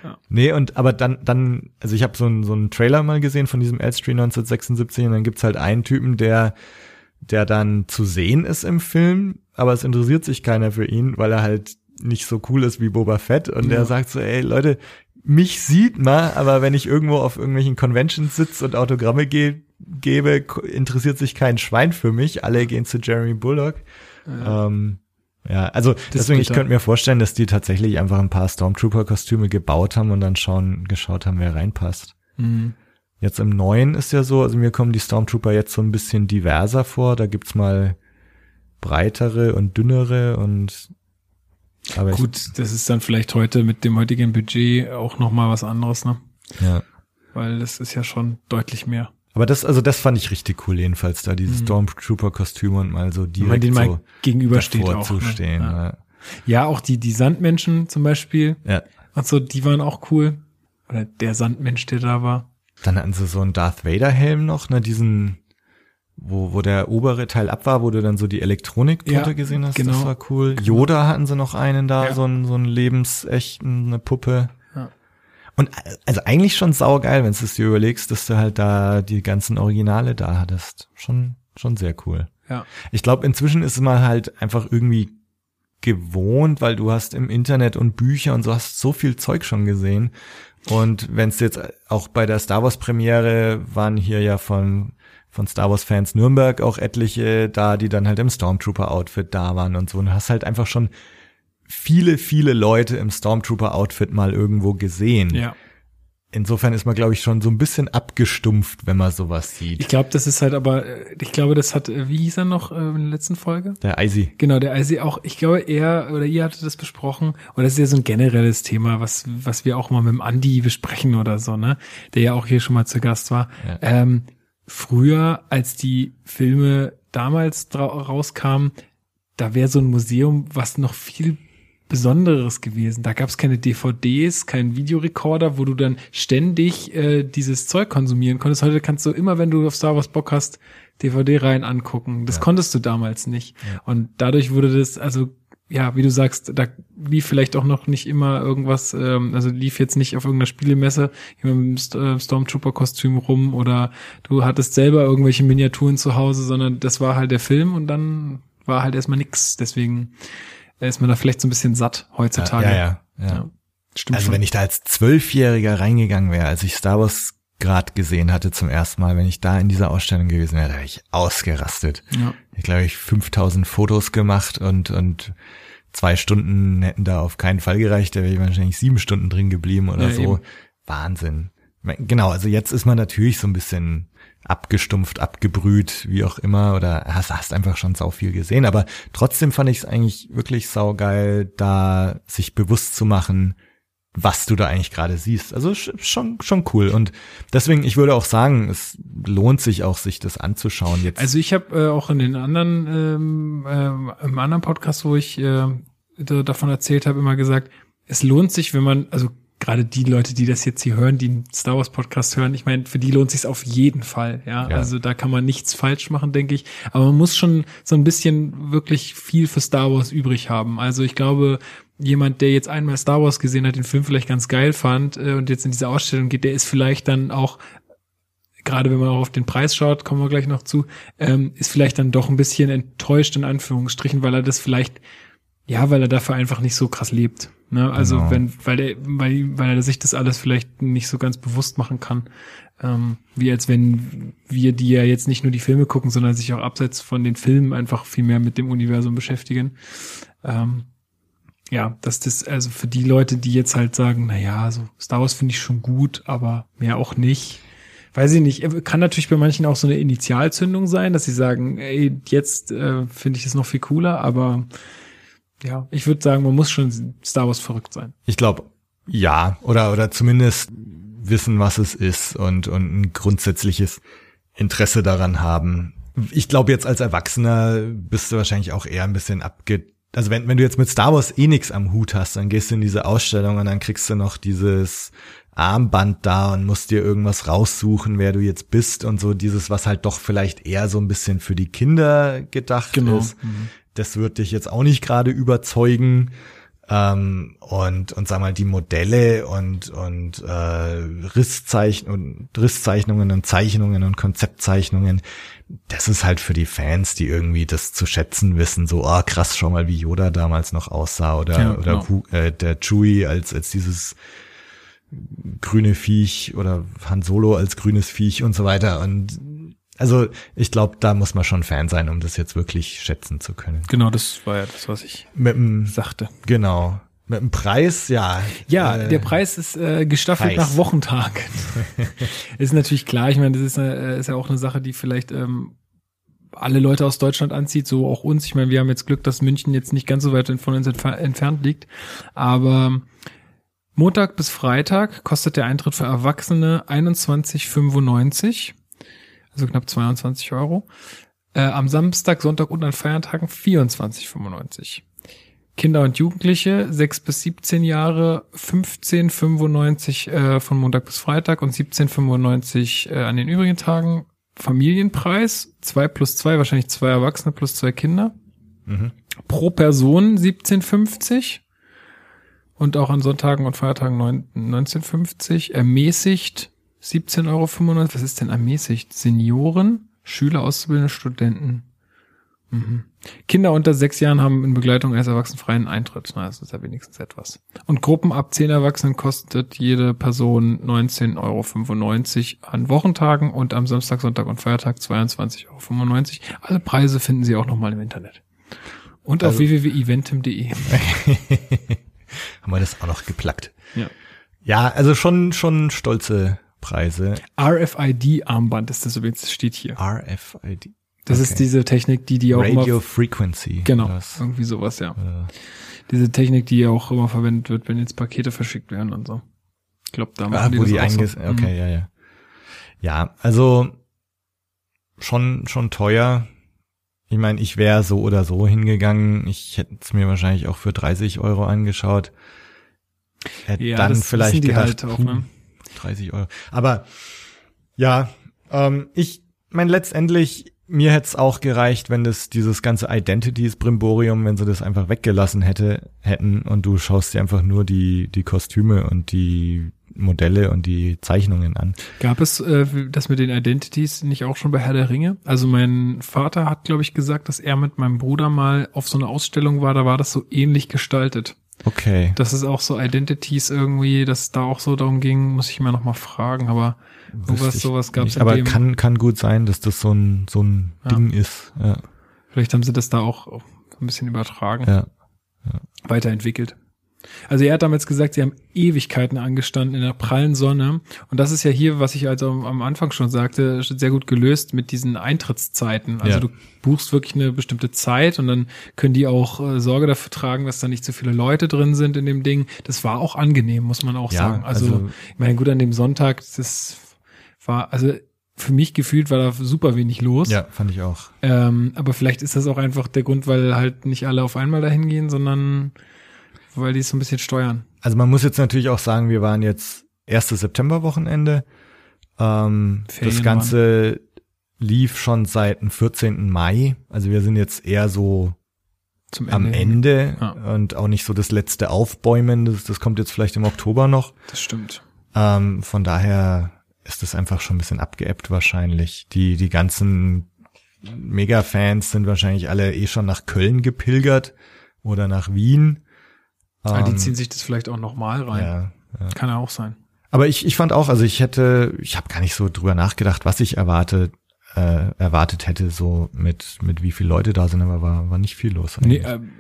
Ja. Nee, und aber dann, dann, also ich habe so einen so einen Trailer mal gesehen von diesem Elstree 1976 und dann gibt's halt einen Typen, der, der dann zu sehen ist im Film, aber es interessiert sich keiner für ihn, weil er halt nicht so cool ist wie Boba Fett und Ja. der sagt so, ey Leute, mich sieht man, aber wenn ich irgendwo auf irgendwelchen Conventions sitze und Autogramme ge gebe, interessiert sich kein Schwein für mich. Alle gehen zu Jeremy Bullock. ja. Ähm, ja, also deswegen, ich könnte mir vorstellen, dass die tatsächlich einfach ein paar Stormtrooper-Kostüme gebaut haben und dann schauen, geschaut haben, wer reinpasst. Mhm. Jetzt im Neuen ist ja so, also mir kommen die Stormtrooper jetzt so ein bisschen diverser vor. Da gibt's mal breitere und dünnere und aber Gut, das ist dann vielleicht heute mit dem heutigen Budget auch noch mal was anderes, ne? ja. Weil das ist ja schon deutlich mehr. Aber das, also das fand ich richtig cool, jedenfalls da, diese Stormtrooper-Kostüme und mal so Wenn man direkt den mal so gegenübersteht auch. ne? stehen. Ja. Ja. ja, auch die, die Sandmenschen zum Beispiel. ja. Und so, die waren auch cool. Oder der Sandmensch, der da war. Dann hatten sie so einen Darth Vader Helm noch, ne, diesen, wo, wo der obere Teil ab war, wo du dann so die Elektronik drunter Ja, gesehen hast. genau. Das war cool. Yoda hatten sie noch einen da, Ja. so einen, so einen lebensechten, eine Puppe. Ja. Und also eigentlich schon saugeil, wenn du es dir überlegst, dass du halt da die ganzen Originale da hattest. Schon, schon sehr cool. Ja. Ich glaube, inzwischen ist man halt einfach irgendwie gewohnt, weil du hast im Internet und Bücher und so hast so viel Zeug schon gesehen. Und wenn es jetzt auch bei der Star Wars Premiere waren hier ja von von Star Wars Fans Nürnberg auch etliche da, die dann halt im Stormtrooper Outfit da waren und so. Und du hast halt einfach schon viele, viele Leute im Stormtrooper Outfit mal irgendwo gesehen. Ja. Insofern ist man, glaube ich, schon so ein bisschen abgestumpft, wenn man sowas sieht. Ich glaube, das ist halt aber, äh, ich glaube, das hat, äh, wie hieß er noch äh, in der letzten Folge? der Eisi. Genau, der IC auch, ich glaube, er oder ihr hattet das besprochen, und das ist ja so ein generelles Thema, was, was wir auch mal mit dem Andi besprechen oder so, ne? Der ja auch hier schon mal zu Gast war. Ja. Ähm, früher, als die Filme damals rauskamen, da wäre so ein Museum was noch viel Besonderes gewesen. Da gab es keine DVDs, keinen Videorekorder, wo du dann ständig äh, dieses Zeug konsumieren konntest. Heute kannst du immer, wenn du auf Star Wars Bock hast, DVD-Reihen angucken. Das Ja. konntest du damals nicht. Und dadurch wurde das, also ja, wie du sagst, da lief vielleicht auch noch nicht immer irgendwas, ähm, also lief jetzt nicht auf irgendeiner Spielemesse jemand mit St äh, Stormtrooper-Kostüm rum oder du hattest selber irgendwelche Miniaturen zu Hause, sondern das war halt der Film und dann war halt erstmal nix. Deswegen ist man da vielleicht so ein bisschen satt heutzutage. Ja, ja, ja. Ja. Stimmt Also schon. wenn ich da als Zwölfjähriger reingegangen wäre, als ich Star Wars gerade gesehen hatte zum ersten Mal, wenn ich da in dieser Ausstellung gewesen wäre, da wäre ich ausgerastet. ja. Ich glaube, ich 5000 Fotos gemacht und, und zwei Stunden hätten da auf keinen Fall gereicht, da wäre ich wahrscheinlich sieben Stunden drin geblieben oder Ja, so. eben. Wahnsinn. Genau, also jetzt ist man natürlich so ein bisschen abgestumpft, abgebrüht, wie auch immer, oder hast, hast einfach schon sau viel gesehen, aber trotzdem fand ich es eigentlich wirklich saugeil, da sich bewusst zu machen, was du da eigentlich gerade siehst. Also sch- schon, schon cool. Und deswegen, ich würde auch sagen, es lohnt sich auch, sich das anzuschauen. Jetzt Also ich habe äh, auch in den anderen, ähm, ähm, im anderen Podcast, wo ich äh, da, davon erzählt habe, immer gesagt, es lohnt sich, wenn man, also gerade die Leute, die das jetzt hier hören, die einen Star Wars Podcast hören, ich meine, für die lohnt sich auf jeden Fall, ja? Ja. Also da kann man nichts falsch machen, denke ich. Aber man muss schon so ein bisschen wirklich viel für Star Wars übrig haben. Also ich glaube, jemand, der jetzt einmal Star Wars gesehen hat, den Film vielleicht ganz geil fand äh, und jetzt in diese Ausstellung geht, der ist vielleicht dann auch gerade wenn man auch auf den Preis schaut, kommen wir gleich noch zu, ähm, ist vielleicht dann doch ein bisschen enttäuscht in Anführungsstrichen, weil er das vielleicht, ja, weil er dafür einfach nicht so krass lebt. Ne? Also Genau. wenn, weil er, weil, weil er sich das alles vielleicht nicht so ganz bewusst machen kann, ähm, wie als wenn wir, die ja jetzt nicht nur die Filme gucken, sondern sich auch abseits von den Filmen einfach viel mehr mit dem Universum beschäftigen. Ähm, ja, dass das, also für die Leute, die jetzt halt sagen, na ja, so Star Wars finde ich schon gut, aber mehr auch nicht. Weiß ich nicht, kann natürlich bei manchen auch so eine Initialzündung sein, dass sie sagen, ey, jetzt äh, finde ich es noch viel cooler, aber ja, ich würde sagen, man muss schon Star Wars verrückt sein. Ich glaube, ja, oder, oder zumindest wissen, was es ist und, und ein grundsätzliches Interesse daran haben. Ich glaube, jetzt als Erwachsener bist du wahrscheinlich auch eher ein bisschen abge... Also wenn, wenn du jetzt mit Star Wars eh nix am Hut hast, dann gehst du in diese Ausstellung und dann kriegst du noch dieses Armband da und musst dir irgendwas raussuchen, wer du jetzt bist und so dieses, was halt doch vielleicht eher so ein bisschen für die Kinder gedacht Genau. ist. Das wird dich jetzt auch nicht gerade überzeugen. Ähm, und, und sag mal, die Modelle und, und äh, Risszeichen und Risszeichnungen und Zeichnungen und Konzeptzeichnungen, das ist halt für die Fans, die irgendwie das zu schätzen wissen, so, ah, krass, schau mal, wie Yoda damals noch aussah oder, Ja, oder genau. Äh, der Chewie als, als dieses grüne Viech oder Han Solo als grünes Viech und so weiter. Und also ich glaube, da muss man schon Fan sein, um das jetzt wirklich schätzen zu können. Genau, das war ja das, was ich Mit dem, sagte. genau, mit dem Preis, ja. Ja, äh, der Preis ist äh, gestaffelt heiß. nach Wochentagen. ist natürlich klar, ich meine, das ist, eine, äh, ist ja auch eine Sache, die vielleicht ähm, alle Leute aus Deutschland anzieht, so auch uns. Ich meine, wir haben jetzt Glück, dass München jetzt nicht ganz so weit von uns entfer entfernt liegt. Aber Montag bis Freitag kostet der Eintritt für Erwachsene 21,95. also knapp 22 Euro. Äh, am Samstag, Sonntag und an Feiertagen 24,95. Kinder und Jugendliche 6 bis 17 Jahre 15,95 äh, von Montag bis Freitag und 17,95 äh, an den übrigen Tagen. Familienpreis 2 plus 2, wahrscheinlich zwei Erwachsene plus zwei Kinder. Mhm. Pro Person 17,50 und auch an Sonntagen und Feiertagen 9 19,50. Ermäßigt 17,95 Euro. Was ist denn ermäßigt? Senioren, Schüler, Auszubildende, Studenten. Kinder unter sechs Jahren haben in Begleitung eines Erwachsenen freien Eintritt. Na, das ist ja wenigstens etwas. Und Gruppen ab zehn Erwachsenen kostet jede Person 19,95 Euro an Wochentagen und am Samstag, Sonntag und Feiertag 22,95 Euro. Alle Preise finden Sie auch nochmal im Internet. Und auf Also- www.eventim.de. Haben wir das auch noch geplackt. Ja. Ja, also schon, schon stolze Preise. RFID-Armband ist das übrigens, das steht hier. RFID. Das Okay. ist diese Technik, die die auch Radio immer, Frequency. genau, Das, irgendwie sowas, ja. äh, Diese Technik, die auch immer verwendet wird, wenn jetzt Pakete verschickt werden und so. Ich glaube, da ah, machen die wo die auch so. einges okay, ja, ja. Ja, also schon, schon teuer. Ich meine, ich wäre so oder so hingegangen. Ich hätte es mir wahrscheinlich auch für 30 Euro angeschaut. Hätte Ja, dann das vielleicht gedacht, halt auch, ne? 30 Euro. Aber ja, ähm, ich meine letztendlich, mir hätte es auch gereicht, wenn das dieses ganze Identities Brimborium, wenn sie das einfach weggelassen hätte, hätten und du schaust dir einfach nur die, die Kostüme und die Modelle und die Zeichnungen an. Gab es äh, das mit den Identities nicht auch schon bei Herr der Ringe? Also mein Vater hat, glaube ich, gesagt, dass er mit meinem Bruder mal auf so einer Ausstellung war, da war das so ähnlich gestaltet. Okay. Das ist auch so Identities irgendwie, dass da auch so darum ging, muss ich mal noch mal fragen, aber Wüsste sowas, gab es Aber kann, kann gut sein, dass das so ein, so ein Ja. Ding ist. Ja, Vielleicht haben sie das da auch ein bisschen übertragen. ja. weiterentwickelt. Also er hat damals gesagt, sie haben Ewigkeiten angestanden in der prallen Sonne. Und das ist ja hier, was ich also am Anfang schon sagte, sehr gut gelöst mit diesen Eintrittszeiten. Also Ja. du buchst wirklich eine bestimmte Zeit und dann können die auch äh, Sorge dafür tragen, dass da nicht zu viele Leute drin sind in dem Ding. Das war auch angenehm, muss man auch Ja, sagen. Also, also- ich meine, gut, an dem Sonntag, das war, also für mich gefühlt war da super wenig los. ja, fand ich auch. Ähm, aber vielleicht ist das auch einfach der Grund, weil halt nicht alle auf einmal dahin gehen, sondern weil die es so ein bisschen steuern. Also man muss jetzt natürlich auch sagen, wir waren jetzt erste Septemberwochenende. Ähm, das Ganze lief schon seit dem 14. Mai. Also wir sind jetzt eher so Zum am. Ende Ja. und auch nicht so das letzte Aufbäumen. Das, das kommt jetzt vielleicht im Oktober noch. Das stimmt. Ähm, von daher ist das einfach schon ein bisschen abgeebbt wahrscheinlich. Die, die ganzen Mega-Fans sind wahrscheinlich alle eh schon nach Köln gepilgert oder nach Wien. Aber die Ähm, ziehen sich das vielleicht auch nochmal rein. ja, Kann ja auch sein. Aber ich, ich fand auch, also ich hätte, ich habe gar nicht so drüber nachgedacht, was ich erwartet, äh, erwartet hätte, so mit, mit wie viele Leute da sind, aber war, war nicht viel los. Nee, eigentlich. ähm,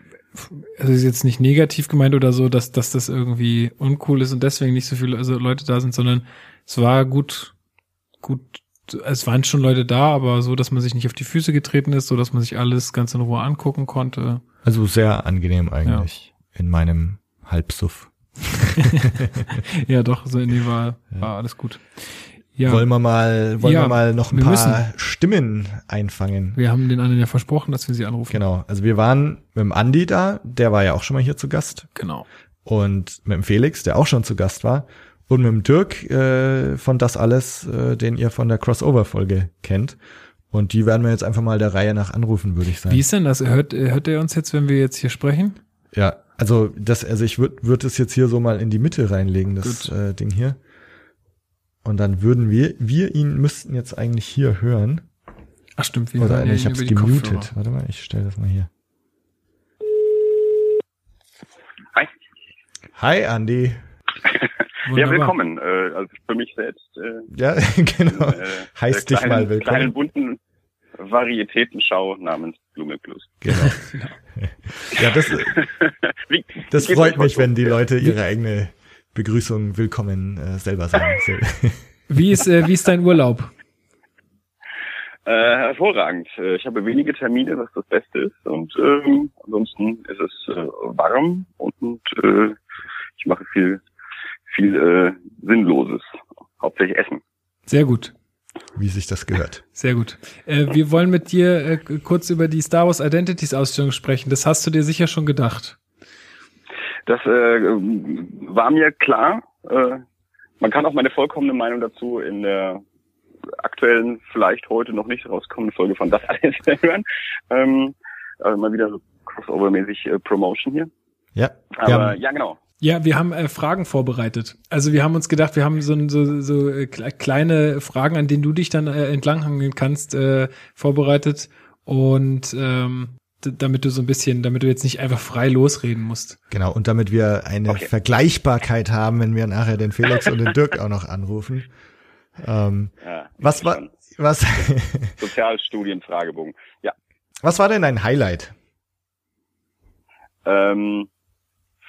also ist jetzt nicht negativ gemeint oder so, dass, dass das irgendwie uncool ist und deswegen nicht so viele also Leute da sind, sondern es war gut, gut, es waren schon Leute da, aber so, dass man sich nicht auf die Füße getreten ist, so dass man sich alles ganz in Ruhe angucken konnte. Also sehr angenehm eigentlich in meinem Halbsuff. Ja, doch, so nee, war, war alles gut. Ja, Wollen wir mal, wollen Ja, wir mal noch ein paar müssen. Stimmen einfangen? wir haben den anderen ja versprochen, dass wir sie anrufen. Genau. Also wir waren mit dem Andi da, der war ja auch schon mal hier zu Gast. Genau. Und mit dem Felix, der auch schon zu Gast war. Und mit dem Dirk äh, von Das Alles, äh, den ihr von der Crossover-Folge kennt. Und die werden wir jetzt einfach mal der Reihe nach anrufen, würde ich sagen. Wie ist denn das? Hört, hört er uns jetzt, wenn wir jetzt hier sprechen? Ja, also das, also ich würde würd es jetzt hier so mal in die Mitte reinlegen, das Gut. äh, Ding hier. Und dann würden wir, wir ihn müssten jetzt eigentlich hier hören. Ach stimmt, wir Oder hören nee, ich hab's gemutet. Kopfhörer. Warte mal, ich stelle das mal hier. Hi. Hi Andi. Ja, Wunderbar. willkommen. Äh, also für mich selbst. Äh, Ja, genau. äh, Heißt dich mal kleinen, willkommen. Kleinen bunten Varietätenschau namens Blume Plus. Genau. ja, das, Wie, das wie freut mich, wenn die Leute ihre eigene Begrüßung willkommen äh, selber sagen. Wie ist, äh, wie ist dein Urlaub? Äh, hervorragend. Äh, Ich habe wenige Termine, was das Beste ist. Und ähm, ansonsten ist es äh, warm und äh, ich mache viel, viel äh, Sinnloses. Hauptsächlich Essen. Sehr gut. wie sich das gehört. Sehr gut. Äh, wir wollen mit dir äh, kurz über die Star Wars Identities Ausstellung sprechen. Das hast du dir sicher schon gedacht. Das äh, war mir klar. Äh, man kann auch meine vollkommene Meinung dazu in der aktuellen, vielleicht heute noch nicht rauskommenden Folge von Das alles hören. Ähm, also mal wieder so crossover-mäßig äh, Promotion hier. Ja. Aber ja, genau. Ja, wir haben äh, Fragen vorbereitet. Also wir haben uns gedacht, wir haben so, so, so äh, kleine Fragen, an denen du dich dann äh, entlanghangeln kannst, äh, vorbereitet. Und ähm, damit du so ein bisschen, damit du jetzt nicht einfach frei losreden musst. Genau, und damit wir eine okay. Vergleichbarkeit haben, wenn wir nachher den Felix und den Dirk auch noch anrufen. Ähm, ja, was war, was? Sozialstudienfragebogen, ja. Was war denn dein Highlight? Ähm,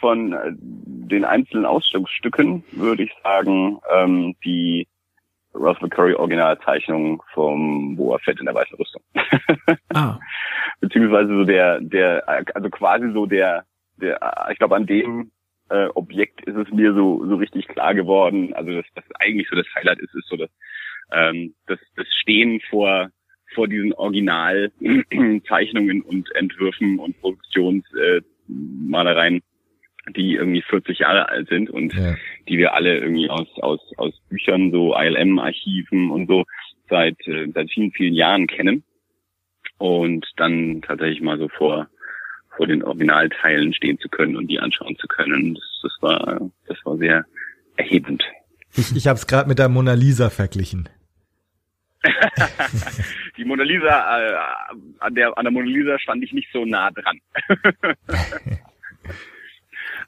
von äh, den einzelnen Ausstellungsstücken würde ich sagen, ähm, die Russell Curry Originalzeichnung vom Boa Fett in der weißen Rüstung. ah. Beziehungsweise so der, der, also quasi so der, der, ich glaube an dem äh, Objekt ist es mir so, so richtig klar geworden. Also das, das eigentlich so das Highlight ist, ist so das, ähm, das, das Stehen vor, vor diesen Originalzeichnungen und Entwürfen und Produktionsmalereien. Äh, die irgendwie 40 Jahre alt sind und ja. die wir alle irgendwie aus, aus, aus Büchern, so ILM-Archiven und so seit, äh, seit vielen, vielen Jahren kennen. Und dann tatsächlich mal so vor, vor den Originalteilen stehen zu können und die anschauen zu können. Das, das war, das war sehr erhebend. Ich, ich habe es gerade mit der Mona Lisa verglichen. die Mona Lisa, äh, an der an der Mona Lisa stand ich nicht so nah dran.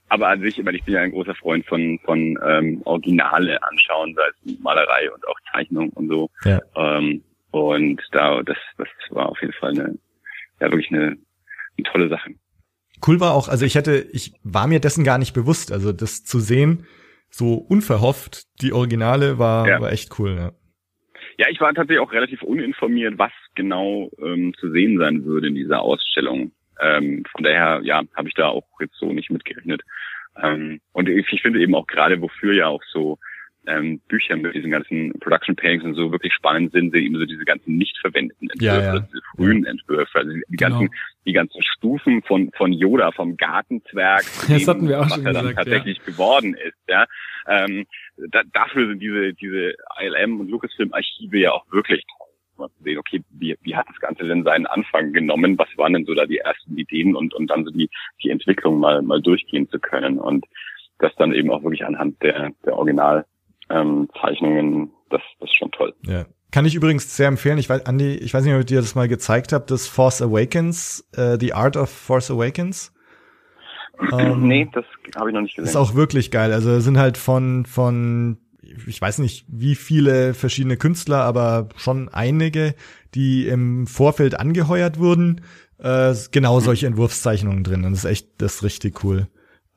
aber an sich, ich, meine, ich bin ja ein großer Freund von, von ähm, Originale anschauen, sei es Malerei und auch Zeichnung und so. Ja. Ähm, und da, das, das war auf jeden Fall eine, ja, wirklich eine, eine tolle Sache. Cool war auch, also ich hätte, ich war mir dessen gar nicht bewusst, also das zu sehen, so unverhofft, die Originale war, ja. war echt cool, ja. Ja, ich war tatsächlich auch relativ uninformiert, was genau ähm, zu sehen sein würde in dieser Ausstellung. Ähm, von daher, ja, habe ich da auch jetzt so nicht mitgerechnet. Ähm, und ich, ich finde eben auch gerade, wofür ja auch so ähm, Bücher mit diesen ganzen Production Paintings und so wirklich spannend sind, sind eben so diese ganzen nicht verwendeten Entwürfe, ja, ja. Diese frühen Entwürfe, also die, genau. ganzen, die ganzen Stufen von, von Yoda, vom Gartenzwerg, das hatten wir auch was schon er gesagt, dann tatsächlich ja. geworden ist, ja. Ähm, da, dafür sind diese, diese ILM und Lucasfilm Archive ja auch wirklich mal zu sehen, okay, wie, wie hat das Ganze denn seinen Anfang genommen? Was waren denn so da die ersten Ideen und, und dann so die, die Entwicklung mal, mal durchgehen zu können und das dann eben auch wirklich anhand der, der Originalzeichnungen, ähm, das, das ist schon toll. Ja. Kann ich übrigens sehr empfehlen. Ich weiß, Andi, ich weiß nicht, ob ich dir das mal gezeigt habe, das Force Awakens, äh, The Art of Force Awakens. Ähm, nee, das habe ich noch nicht gesehen. Ist auch wirklich geil. Also sind halt von von ich weiß nicht, wie viele verschiedene Künstler, aber schon einige, die im Vorfeld angeheuert wurden, äh, genau solche Entwurfszeichnungen drin. Und das ist echt, das ist richtig cool.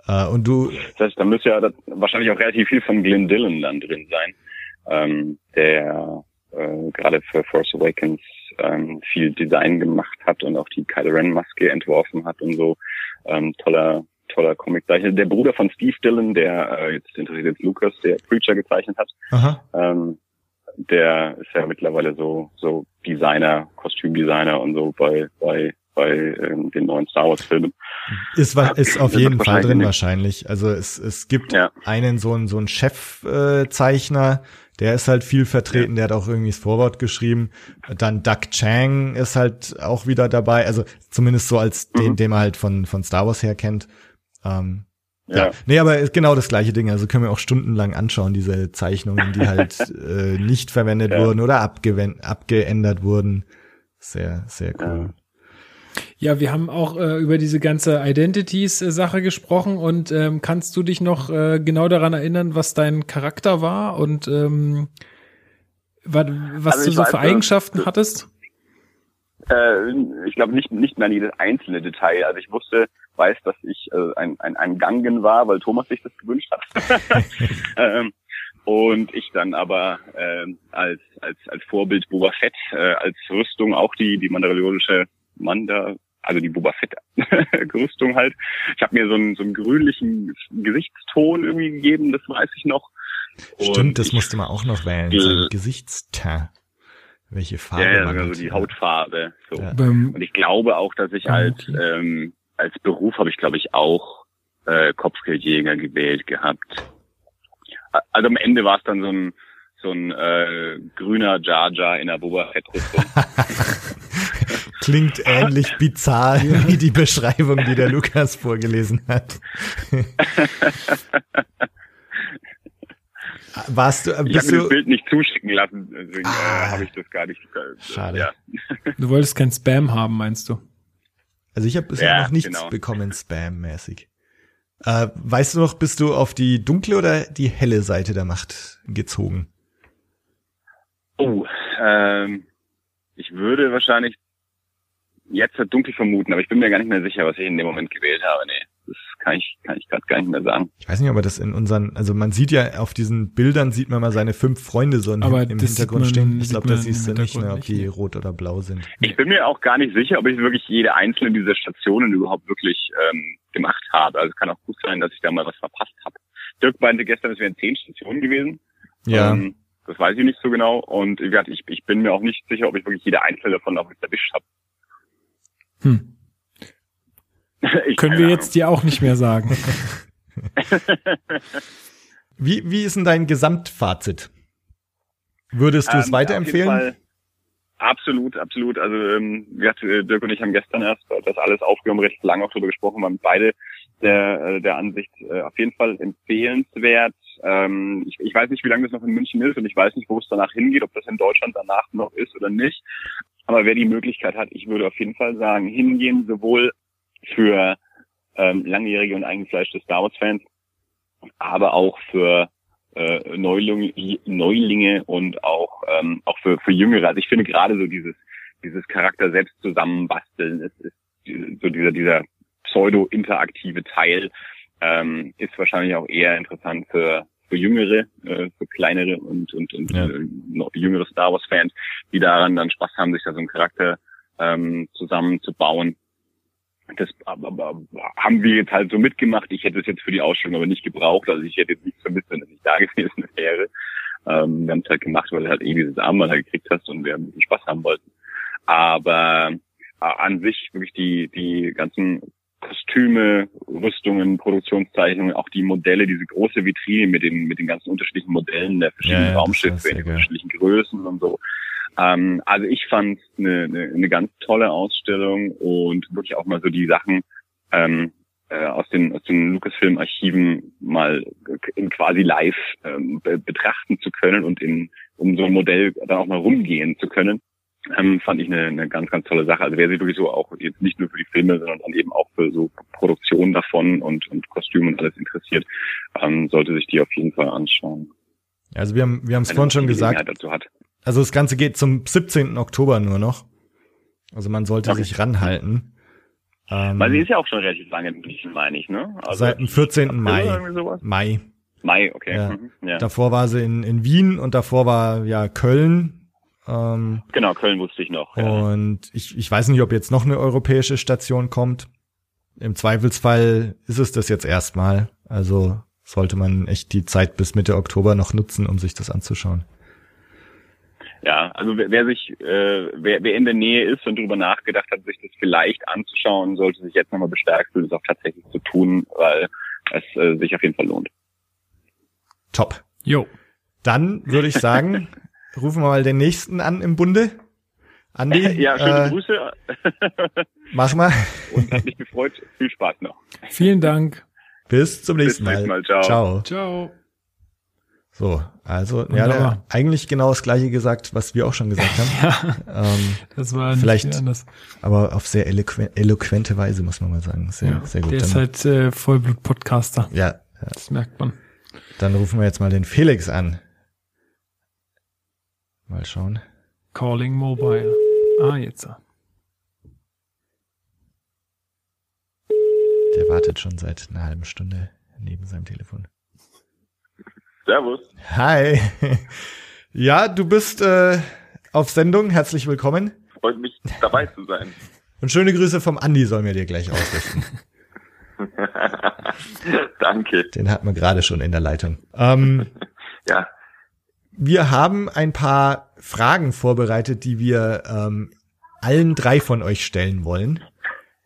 Äh, und du. Das heißt, da müsste ja wahrscheinlich auch relativ viel von Glenn Dillon dann drin sein, ähm, der äh, gerade für Force Awakens ähm, viel Design gemacht hat und auch die Kylo Ren Maske entworfen hat und so. Ähm, toller toller Comiczeichner. Der Bruder von Steve Dillon, der äh, jetzt interessiert jetzt Lucas, der Preacher gezeichnet hat. Aha. Ähm, der ist ja mittlerweile so so Designer, Kostümdesigner und so bei bei bei ähm, den neuen Star Wars Filmen. Ist, ist auf jeden Fall drin wahrscheinlich. Also es, es gibt ja. einen so einen so einen Chefzeichner, äh, der ist halt viel vertreten, der hat auch irgendwie das Vorwort geschrieben. Dann Doug Chang ist halt auch wieder dabei, also zumindest so als den, mhm. den man halt von von Star Wars her kennt. Ähm, ja. ja. Nee, aber genau das gleiche Ding. Also können wir auch stundenlang anschauen, diese Zeichnungen, die halt äh, nicht verwendet ja. wurden oder abgeändert wurden. Sehr, sehr cool. Ja, wir haben auch äh, über diese ganze Identities-Sache gesprochen und ähm, kannst du dich noch äh, genau daran erinnern, was dein Charakter war und ähm, was, was also du so für Eigenschaften hattest? Äh, ich glaube nicht, nicht mehr jedes einzelne Detail. Also ich wusste, weiß, dass ich äh, ein, ein, ein Gangen war, weil Thomas sich das gewünscht hat. ähm, und ich dann aber äh, als als als Vorbild Boba Fett äh, als Rüstung auch die die mandalorianische Manda also die Boba Fett Rüstung halt. Ich habe mir so einen so einen grünlichen Gesichtston irgendwie gegeben, das weiß ich noch. Stimmt, und das musste man auch noch wählen, so Gesichtston. Welche Farbe Ja, ja, man sogar hat. die Hautfarbe. So. Ja. Und ich glaube auch, dass ich als okay. ähm, als Beruf habe ich, glaube ich, auch äh, Kopfgeldjäger gewählt gehabt. Also am Ende war es dann so ein so ein äh, grüner Jar Jar in der Boba Fett Rüstung. Klingt ähnlich bizarr wie die Beschreibung, die der Lukas vorgelesen hat. Warst du, äh, Ich habe mir das Bild nicht zuschicken lassen, deswegen Ah. äh, habe ich das gar nicht. Äh, Schade. Ja. du wolltest kein Spam haben, meinst du? also ich habe bisher Ja, noch nichts genau. bekommen, Spam-mäßig. Äh, weißt du noch, bist du auf die dunkle oder die helle Seite der Macht gezogen? Oh, ähm, ich würde wahrscheinlich jetzt halt dunkel vermuten, aber ich bin mir gar nicht mehr sicher, was ich in dem Moment gewählt habe. Nee, das kann ich kann ich gerade gar nicht mehr sagen. Ich weiß nicht, ob man das in unseren, also man sieht ja auf diesen Bildern sieht man mal seine fünf Freunde so im Aber im Hintergrund man- stehen. Ich glaube, da man siehst du nicht mehr, ob die nicht, rot oder blau sind. Ich bin mir auch gar nicht sicher, ob ich wirklich jede einzelne dieser Stationen überhaupt wirklich ähm, gemacht habe. Also es kann auch gut sein, dass ich da mal was verpasst habe. Dirk meinte gestern, es wären zehn Stationen gewesen. Ja, Ähm, das weiß ich nicht so genau. Und wie gesagt, ich, ich bin mir auch nicht sicher, ob ich wirklich jede einzelne davon auch jetzt erwischt habe. Hm. Ich- Können wir jetzt dir auch nicht mehr sagen. wie wie ist denn dein Gesamtfazit? Würdest du es Ähm, weiterempfehlen? auf jeden Fall Absolut, absolut. Also ähm, äh, Dirk und ich haben gestern erst das alles aufgenommen, recht lange auch darüber gesprochen, waren beide der, äh, der Ansicht äh, auf jeden Fall empfehlenswert. Ähm, ich, ich weiß nicht, wie lange das noch in München ist und ich weiß nicht, wo es danach hingeht, ob das in Deutschland danach noch ist oder nicht. Aber wer die Möglichkeit hat, ich würde auf jeden Fall sagen, hingehen, sowohl für ähm, langjährige und eingefleischte Star Wars-Fans, aber auch für äh, Neuling, Neulinge und auch ähm, auch für für Jüngere. Also ich finde gerade so dieses dieses Charakter selbst zusammenbasteln ist, ist so dieser dieser pseudo interaktive Teil ähm, ist wahrscheinlich auch eher interessant für für Jüngere, äh, für kleinere und und, und Ja. äh, noch jüngere Star Wars Fans, die daran dann Spaß haben, sich da so einen Charakter ähm, zusammenzubauen. Das haben wir jetzt halt so mitgemacht. Ich hätte es jetzt für die Ausstellung aber nicht gebraucht. Also ich hätte jetzt nichts vermisst, wenn es nicht da gewesen wäre. Ähm, wir haben es halt gemacht, weil du halt eh dieses Armband halt gekriegt hast und wir ein bisschen Spaß haben wollten. Aber äh, an sich wirklich die, die ganzen Kostüme, Rüstungen, Produktionszeichnungen, auch die Modelle, diese große Vitrine mit den, mit den ganzen unterschiedlichen Modellen der verschiedenen Ja, Raumschiffe in den unterschiedlichen Größen und so. Ähm, also ich fand eine, eine, eine ganz tolle Ausstellung und wirklich auch mal so die Sachen ähm, äh, aus den aus den Lucasfilm-Archiven mal in quasi live ähm, be betrachten zu können und in um so ein Modell dann auch mal rumgehen zu können, ähm, fand ich eine, eine ganz ganz tolle Sache. Also wer sich wirklich so auch jetzt nicht nur für die Filme, sondern dann eben auch für so Produktion davon und und Kostüme und alles interessiert, ähm, sollte sich die auf jeden Fall anschauen. Also wir haben wir haben es vorhin schon gesagt. Dazu hat. Also das Ganze geht zum 17. Oktober nur noch. Also man sollte Okay. sich ranhalten. Ähm, Weil sie ist ja auch schon relativ lange in München, meine ich, ne? Also seit dem 14. April Mai. Mai. Mai, okay. Ja. Mhm. ja. Davor war sie in, in Wien und davor war ja Köln. Ähm, Genau, Köln wusste ich noch. Ja. Und ich, ich weiß nicht, ob jetzt noch eine europäische Station kommt. Im Zweifelsfall ist es das jetzt erstmal. Also sollte man echt die Zeit bis Mitte Oktober noch nutzen, um sich das anzuschauen. Ja, also wer, wer sich, äh, wer, wer in der Nähe ist und darüber nachgedacht hat, sich das vielleicht anzuschauen, sollte sich jetzt nochmal bestärkt fühlen, das auch tatsächlich zu tun, weil es äh, sich auf jeden Fall lohnt. Top. Jo. Dann würde ich sagen, rufen wir mal den nächsten an im Bunde. Andi, ja, schöne äh, Grüße mach mal. und hat mich gefreut. Viel Spaß noch. Vielen Dank. Bis zum nächsten Bis Mal. zum nächsten Mal. Ciao. Ciao. Ciao. So, also ja, der, eigentlich genau das gleiche gesagt, was wir auch schon gesagt haben. Ja, ähm, das war nicht Vielleicht- viel anders. aber auf sehr eloqu eloquente Weise, muss man mal sagen. Sehr, Ja, sehr gut. der ist halt äh, Vollblut-Podcaster. ja, ja, Das merkt man. dann rufen wir jetzt mal den Felix an. Mal schauen. Calling Mobile. Ah, jetzt. Der wartet schon seit einer halben Stunde neben seinem Telefon. Servus. Hi. Ja, du bist äh, auf Sendung. Herzlich willkommen. Freut mich, dabei zu sein. Und schöne Grüße vom Andi sollen wir dir gleich ausrichten. Danke. Den hatten wir gerade schon in der Leitung. Ähm, Ja, wir haben ein paar Fragen vorbereitet, die wir ähm, allen drei von euch stellen wollen.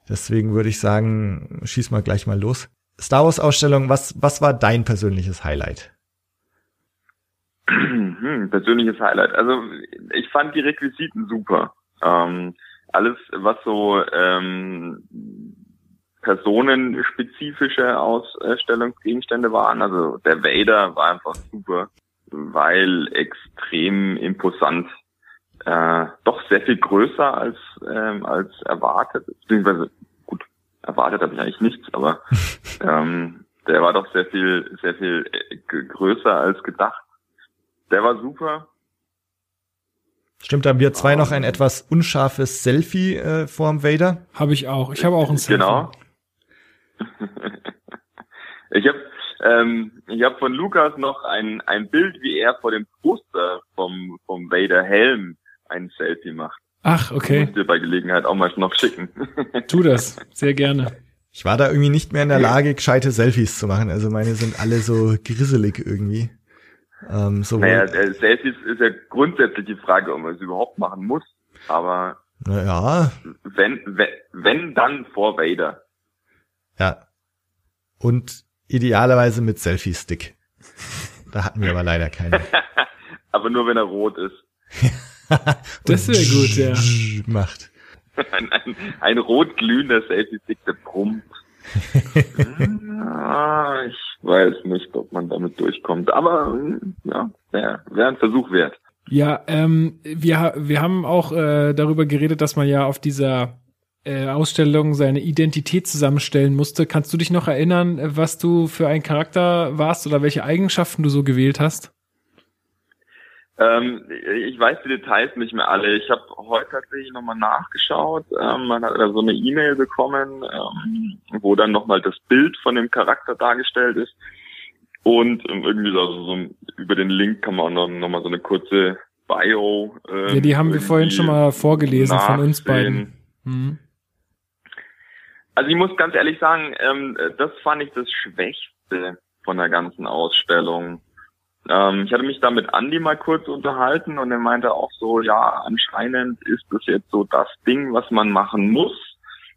Deswegen würde ich sagen, schieß mal gleich mal los. Star Wars Ausstellung, was, was war dein persönliches Highlight? Hm, persönliches Highlight. Also ich fand die Requisiten super. Ähm, alles, was so ähm, personenspezifische Ausstellungsgegenstände waren. Also der Vader war einfach super, weil extrem imposant. Äh, doch sehr viel größer als ähm, als erwartet, beziehungsweise gut erwartet habe ich eigentlich nichts, aber ähm, der war doch sehr viel sehr viel äh, größer als gedacht. Der war super. Stimmt, haben wir zwei noch ein etwas unscharfes Selfie äh, vorm Vader? Habe ich auch. Ich habe auch ein Selfie. Genau. ich habe ähm, ich habe von Lukas noch ein ein Bild, wie er vor dem Poster vom vom Vader Helm ein Selfie macht. Ach, okay. Muss dir bei Gelegenheit auch mal noch schicken. tu das, sehr gerne. Ich war da irgendwie nicht mehr in der Lage, gescheite Selfies zu machen. Also meine sind alle so grisselig irgendwie. Ähm, sowohl naja, äh, Selfies ist ja grundsätzlich die Frage, ob man es überhaupt machen muss. Aber naja. wenn, wenn, wenn dann vor Vader. Ja. Und idealerweise mit Selfie-Stick. Da hatten wir aber leider keinen. aber nur wenn er rot ist. das wäre gut, ja. Macht. Ein, ein, ein rot glühender Selfie-Stick, der brummt. Ah, ich weiß nicht, ob man damit durchkommt, aber ja, wäre wär ein Versuch wert. Ja, ähm, wir, wir haben auch äh, darüber geredet, dass man ja auf dieser äh, Ausstellung seine Identität zusammenstellen musste. Kannst du dich noch erinnern, was du für ein Charakter warst oder welche Eigenschaften du so gewählt hast? Ähm, ich weiß die Details nicht mehr alle. Ich habe heute tatsächlich nochmal nachgeschaut. Ähm, man hat da so eine E-Mail bekommen, ähm, wo dann nochmal das Bild von dem Charakter dargestellt ist. Und ähm, irgendwie so, so über den Link kann man auch noch, noch mal so eine kurze Bio. Ähm, ja, die haben wir vorhin schon mal vorgelesen nachsehen. von uns beiden. Mhm. Also ich muss ganz ehrlich sagen, ähm, das fand ich das Schwächste von der ganzen Ausstellung. Ähm, ich hatte mich da mit Andy mal kurz unterhalten und er meinte auch so, ja, anscheinend ist das jetzt so das Ding, was man machen muss,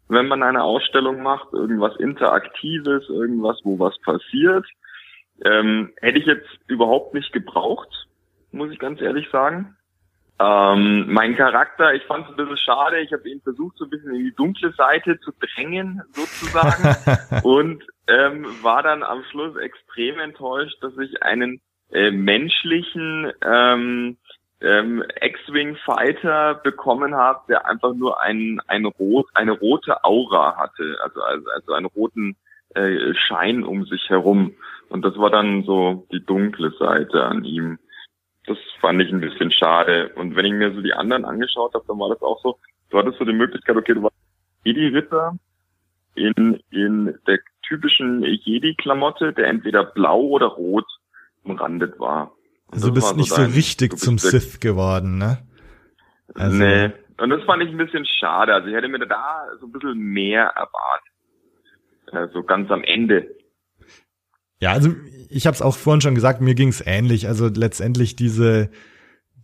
wenn man eine Ausstellung macht, irgendwas Interaktives, irgendwas, wo was passiert. Ähm, hätte ich jetzt überhaupt nicht gebraucht, muss ich ganz ehrlich sagen. Ähm, mein Charakter, ich fand es ein bisschen schade. Ich habe ihn versucht, so ein bisschen in die dunkle Seite zu drängen, sozusagen. und ähm, war dann am Schluss extrem enttäuscht, dass ich einen äh, menschlichen ähm, ähm, X-Wing-Fighter bekommen habe, der einfach nur ein, ein rot, eine rote Aura hatte, also, also, also einen roten äh, Schein um sich herum. Und das war dann so die dunkle Seite an ihm. Das fand ich ein bisschen schade. Und wenn ich mir so die anderen angeschaut habe, dann war das auch so, du hattest so die Möglichkeit, okay, du warst Jedi-Ritter in, in der typischen Jedi-Klamotte, der entweder blau oder rot umrandet war. Also du bist nicht so, dein, richtig zum Sith geworden, ne? Also, nee. Und das fand ich ein bisschen schade. Also ich hätte mir da so ein bisschen mehr erwartet. Äh, so ganz am Ende. Ja, also ich habe es auch vorhin schon gesagt, mir ging's ähnlich. Also letztendlich diese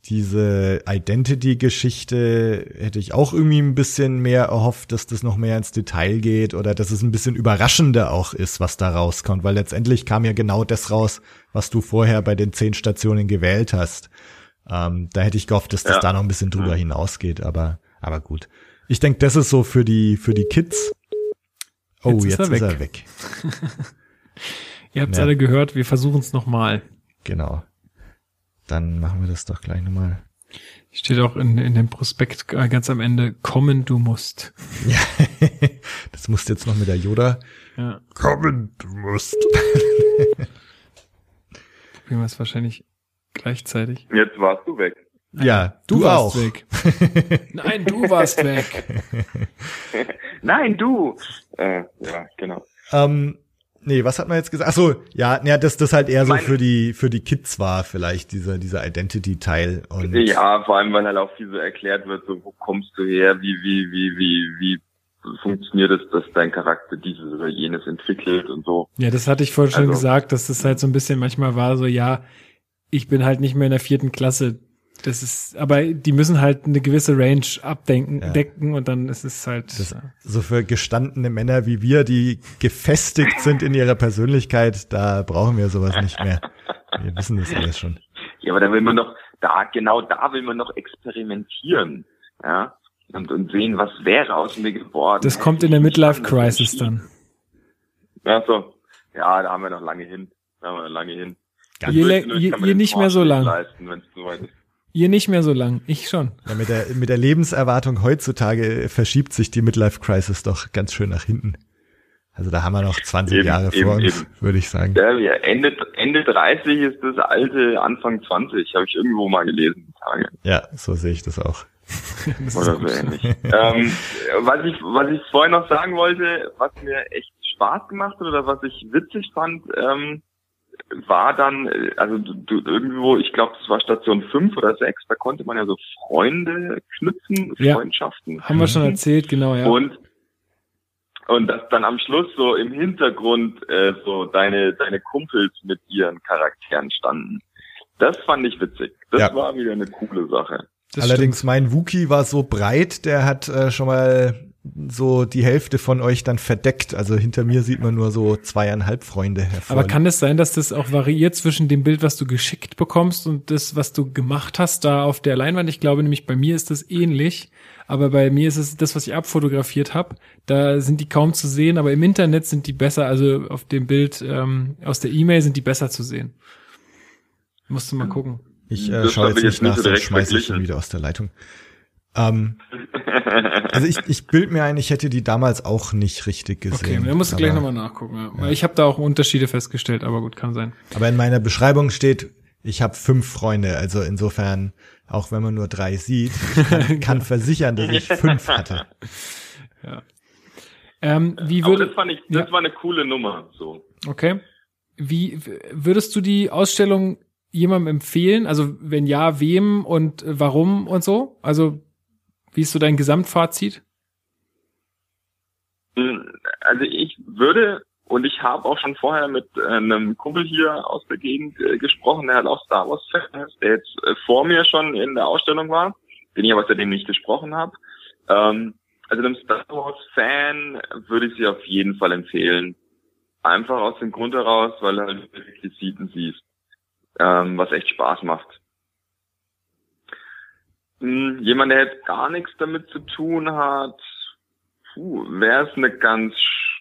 diese Identity-Geschichte hätte ich auch irgendwie ein bisschen mehr erhofft, dass das noch mehr ins Detail geht oder dass es ein bisschen überraschender auch ist, was da rauskommt, weil letztendlich kam ja genau das raus, was du vorher bei den zehn Stationen gewählt hast. Ähm, da hätte ich gehofft, dass das ja. da noch ein bisschen drüber mhm. hinausgeht, aber, aber gut. Ich denke, das ist so für die, für die Kids. Oh, jetzt, jetzt ist, er, ist er weg. Ihr habt es ja. alle gehört, wir versuchen es nochmal. Genau. Dann machen wir das doch gleich nochmal. Steht auch in, in dem Prospekt ganz am Ende, kommen du musst. Ja, das musst jetzt noch mit der Yoda. Ja. Kommen du musst. Probieren wir es wahrscheinlich gleichzeitig. Jetzt warst du weg. Ja, du, du warst auch. weg. Nein, du warst weg. Nein, du. Äh, ja, genau. Ähm, Nee, was hat man jetzt gesagt? Ach so, ja, ja, dass das halt eher so für die für die Kids war vielleicht dieser dieser Identity Teil und Ja, vor allem weil halt auch viel so erklärt wird, so wo kommst du her, wie wie wie wie wie funktioniert es, dass dein Charakter dieses oder jenes entwickelt und so. Ja, das hatte ich vorhin schon also, gesagt, dass das halt so ein bisschen manchmal war so ja, ich bin halt nicht mehr in der vierten Klasse. Das ist, aber die müssen halt eine gewisse Range abdenken, Ja. decken und dann ist es halt. Das, so für gestandene Männer wie wir, die gefestigt sind in ihrer Persönlichkeit, da brauchen wir sowas nicht mehr. Wir wissen das alles schon. Ja, aber da will man doch, da, genau da will man doch experimentieren. Ja. Und, und sehen, was wäre aus mir geworden. das kommt in der Midlife Crisis dann. Ja, so. Ja, da haben wir noch lange hin. Da haben wir noch lange hin. Ganz- Je, je, kann man je nicht mehr so Porsche lang. Leisten, wenn's soweit ist. Ihr nicht mehr so lang. Ich schon. Ja, mit, der, mit der Lebenserwartung heutzutage verschiebt sich die Midlife Crisis doch ganz schön nach hinten. Also da haben wir noch 20 Eben, Jahre eben, vor uns, eben. würde ich sagen. Ja, ja, Ende, Ende 30 ist das alte Anfang 20, habe ich irgendwo mal gelesen, die Tage. Ja, so sehe ich das auch. Das Oder so ähnlich. ähm, was ich, was ich vorhin noch sagen wollte, was mir echt Spaß gemacht hat oder was ich witzig fand, ähm, war dann, äh, also du, du irgendwo, ich glaube, das war Station 5 oder 6, da konnte man ja so Freunde knüpfen, Ja. Freundschaften. Haben wir schon erzählt, genau, ja. Und und dass dann am Schluss so im Hintergrund äh, so deine deine Kumpels mit ihren Charakteren standen. Das fand ich witzig. Das Ja. war wieder eine coole Sache. Das Allerdings mein Wookie war so breit, der hat äh, schon mal so die Hälfte von euch dann verdeckt. Also hinter mir sieht man nur so zweieinhalb Freunde hervor. Aber kann es sein, dass das auch variiert zwischen dem Bild, was du geschickt bekommst und das, was du gemacht hast da auf der Leinwand? Ich glaube nämlich, bei mir ist das ähnlich. Aber bei mir ist es das, was ich abfotografiert habe. Da sind die kaum zu sehen, aber im Internet sind die besser. Also auf dem Bild ähm, aus der E-Mail sind die besser zu sehen. Musst du mal gucken. ich äh, schaue jetzt ich nicht nach, so sonst schmeiße ich ihn wieder aus der Leitung. Ähm, also ich, ich bild mir ein, ich hätte die damals auch nicht richtig Okay, gesehen. dann musst du gleich nochmal nachgucken. Ja. Weil Ich habe da auch Unterschiede festgestellt, aber gut, kann sein. Aber in meiner Beschreibung steht, ich habe fünf Freunde. Also insofern, auch wenn man nur drei sieht, ich kann, kann versichern, dass ich fünf hatte. Ähm, wie Aber würde, das fand ich, das Ja. war eine coole Nummer. So. Okay. Wie würdest du die Ausstellung jemandem empfehlen? Also wenn ja, wem und warum und so? Also wie ist so dein Gesamtfazit? Also ich würde und ich habe auch schon vorher mit äh, einem Kumpel hier aus der Gegend äh, gesprochen, der halt auch Star Wars Fan ist, der jetzt äh, vor mir schon in der Ausstellung war, den ich aber seitdem nicht gesprochen habe. Ähm, also einem Star Wars Fan würde ich sie auf jeden Fall empfehlen. Einfach aus dem Grund heraus, weil du halt Requisiten siehst, ähm, was echt Spaß macht. Hm, Jemand, der jetzt gar nichts damit zu tun hat, wäre es eine ganz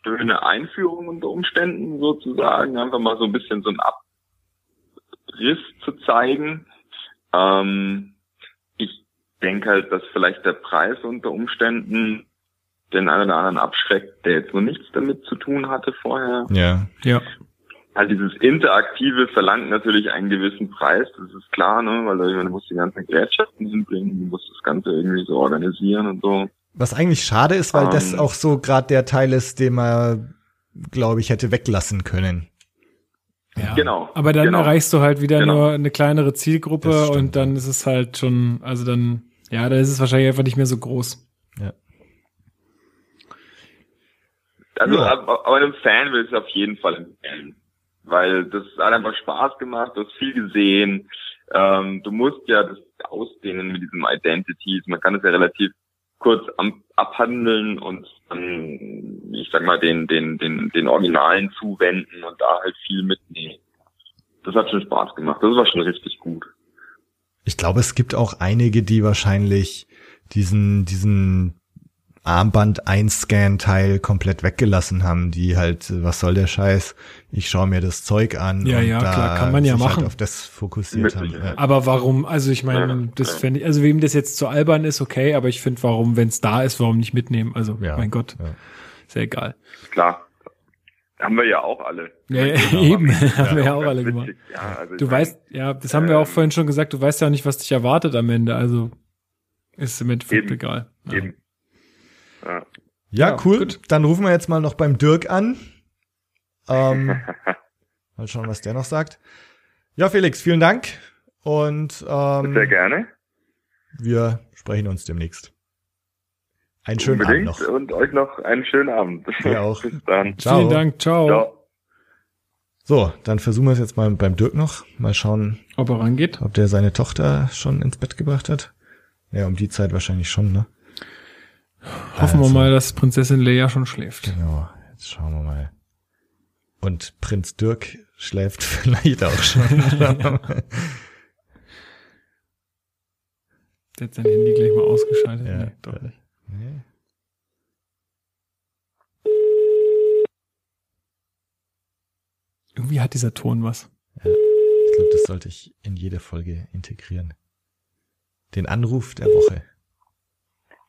schöne Einführung unter Umständen sozusagen, einfach mal so ein bisschen so ein Abriss zu zeigen. Ähm, ich denke halt, dass vielleicht der Preis unter Umständen den einen oder anderen abschreckt, der jetzt noch nichts damit zu tun hatte vorher. Ja. Ja. Halt dieses Interaktive verlangt natürlich einen gewissen Preis, das ist klar, ne? weil du musst die ganzen Gerätschaften hinbringen, du musst das Ganze irgendwie so organisieren und so. Was eigentlich schade ist, weil das Ähm. auch so gerade der Teil ist, den man, glaube ich, hätte weglassen können. ja. Genau, Aber dann genau. erreichst du halt wieder Genau. nur eine kleinere Zielgruppe und dann ist es halt schon, also dann, ja, da ist es wahrscheinlich einfach nicht mehr so groß. Also, Ja. aber, aber einem Fan will es auf jeden Fall empfehlen. Weil das hat einfach Spaß gemacht, du hast viel gesehen. Ähm, du musst ja das ausdehnen mit diesem Identities. Man kann es ja relativ kurz am, abhandeln und dann, ich sag mal, den, den, den, den Originalen zuwenden und da halt viel mitnehmen. Das hat schon Spaß gemacht. Das war schon richtig gut. Ich glaube, es gibt auch einige, die wahrscheinlich diesen, diesen Armband-Einscan-Teil komplett weggelassen haben, die halt, was soll der Scheiß? Ich schaue mir das Zeug an. Ja, und ja, da klar, kann man ja sich machen. Halt auf das fokussiert haben. Ja. Aber warum? Also ich meine, Ja, das ja. fände ich, also wem das jetzt zu albern ist, okay, aber ich finde, warum, wenn es da ist, warum nicht mitnehmen? Also, Ja, mein Gott, ja. ist ja egal. Klar. Haben wir ja auch alle. Ja, ja, Genau. eben, haben wir ja auch alle gemacht. Ja, also Du weißt, ja, das haben wir auch ähm, vorhin schon gesagt, du weißt ja auch nicht, was dich erwartet am Ende, also ist im Endeffekt Eben, egal. Ja. Eben. Ja. Ja, Ja, cool. gut. Dann rufen wir jetzt mal noch beim Dirk an. Ähm, mal schauen, was der noch sagt. Ja, Felix, vielen Dank. Und ähm, Sehr gerne. wir sprechen uns demnächst. Einen schönen Unbedingt Abend noch. und euch noch einen schönen Abend. Dir auch. Bis dann. Ciao. Vielen Dank, ciao. Ciao. So, dann versuchen wir es jetzt mal beim Dirk noch. Mal schauen, Ob er rangeht? ob der seine Tochter schon ins Bett gebracht hat. Ja, um die Zeit wahrscheinlich schon, ne? Hoffen wir Also. mal, dass Prinzessin Leia schon schläft. Genau, jetzt schauen wir mal. Und Prinz Dirk schläft vielleicht auch schon. Der hat sein Handy gleich mal ausgeschaltet. Ja. Nee, doch nicht. Nee. Irgendwie hat dieser Ton was. Ich glaube, das sollte ich in jede Folge integrieren. Den Anruf der Woche.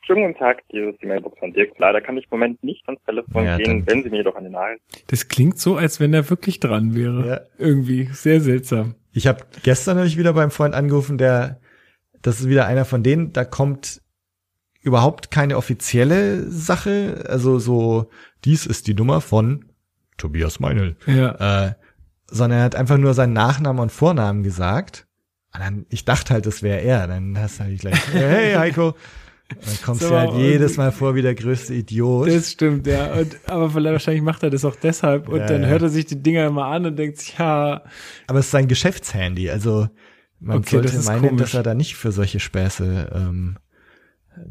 Schönen guten Tag, hier ist die Mailbox von Dirk. Leider kann ich im Moment nicht ans Telefon Ja, gehen, wenn Sie mir jedoch an den Haaren. Das klingt so, als wenn er wirklich dran wäre. Ja. Irgendwie. Sehr seltsam. Ich habe gestern nämlich wieder beim Freund angerufen, der, das ist wieder einer von denen, da kommt überhaupt keine offizielle Sache, also so, dies ist die Nummer von Tobias Meinl, Ja. äh, sondern er hat einfach nur seinen Nachnamen und Vornamen gesagt. Und dann, ich dachte halt, das wäre er, dann hast du halt gleich, hey Heiko, dann kommst So, du halt jedes Mal vor wie der größte Idiot. Das stimmt, ja. Und, aber vielleicht wahrscheinlich macht er das auch deshalb. Und Ja, dann ja. hört er sich die Dinger immer an und denkt sich, ja, Aber es ist sein Geschäftshandy, also man Okay, das sollte ist meinen, komisch. dass er da nicht für solche Späße ähm,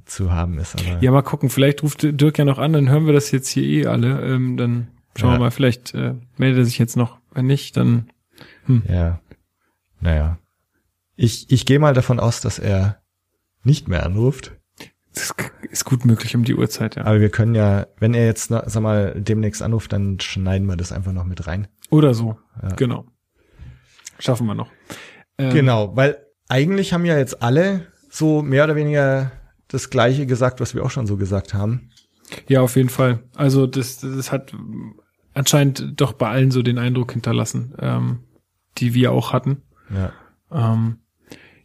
zu haben ist. Aber ja, mal gucken. Vielleicht ruft Dirk ja noch an, dann hören wir das jetzt hier eh alle. Ähm, dann schauen Ja. wir mal, vielleicht äh, meldet er sich jetzt noch. Wenn nicht, dann ja, naja. Ich, ich gehe mal davon aus, dass er nicht mehr anruft. Das ist gut möglich um die Uhrzeit, ja. Aber wir können ja, wenn er jetzt, sag mal, demnächst anruft, dann schneiden wir das einfach noch mit rein. Oder so. Ja. Genau. Schaffen wir noch. Ähm, Genau, weil eigentlich haben ja jetzt alle so mehr oder weniger das Gleiche gesagt, was wir auch schon so gesagt haben. Ja, auf jeden Fall. Also das, das hat anscheinend doch bei allen so den Eindruck hinterlassen, ähm, die wir auch hatten. Ja. Ähm,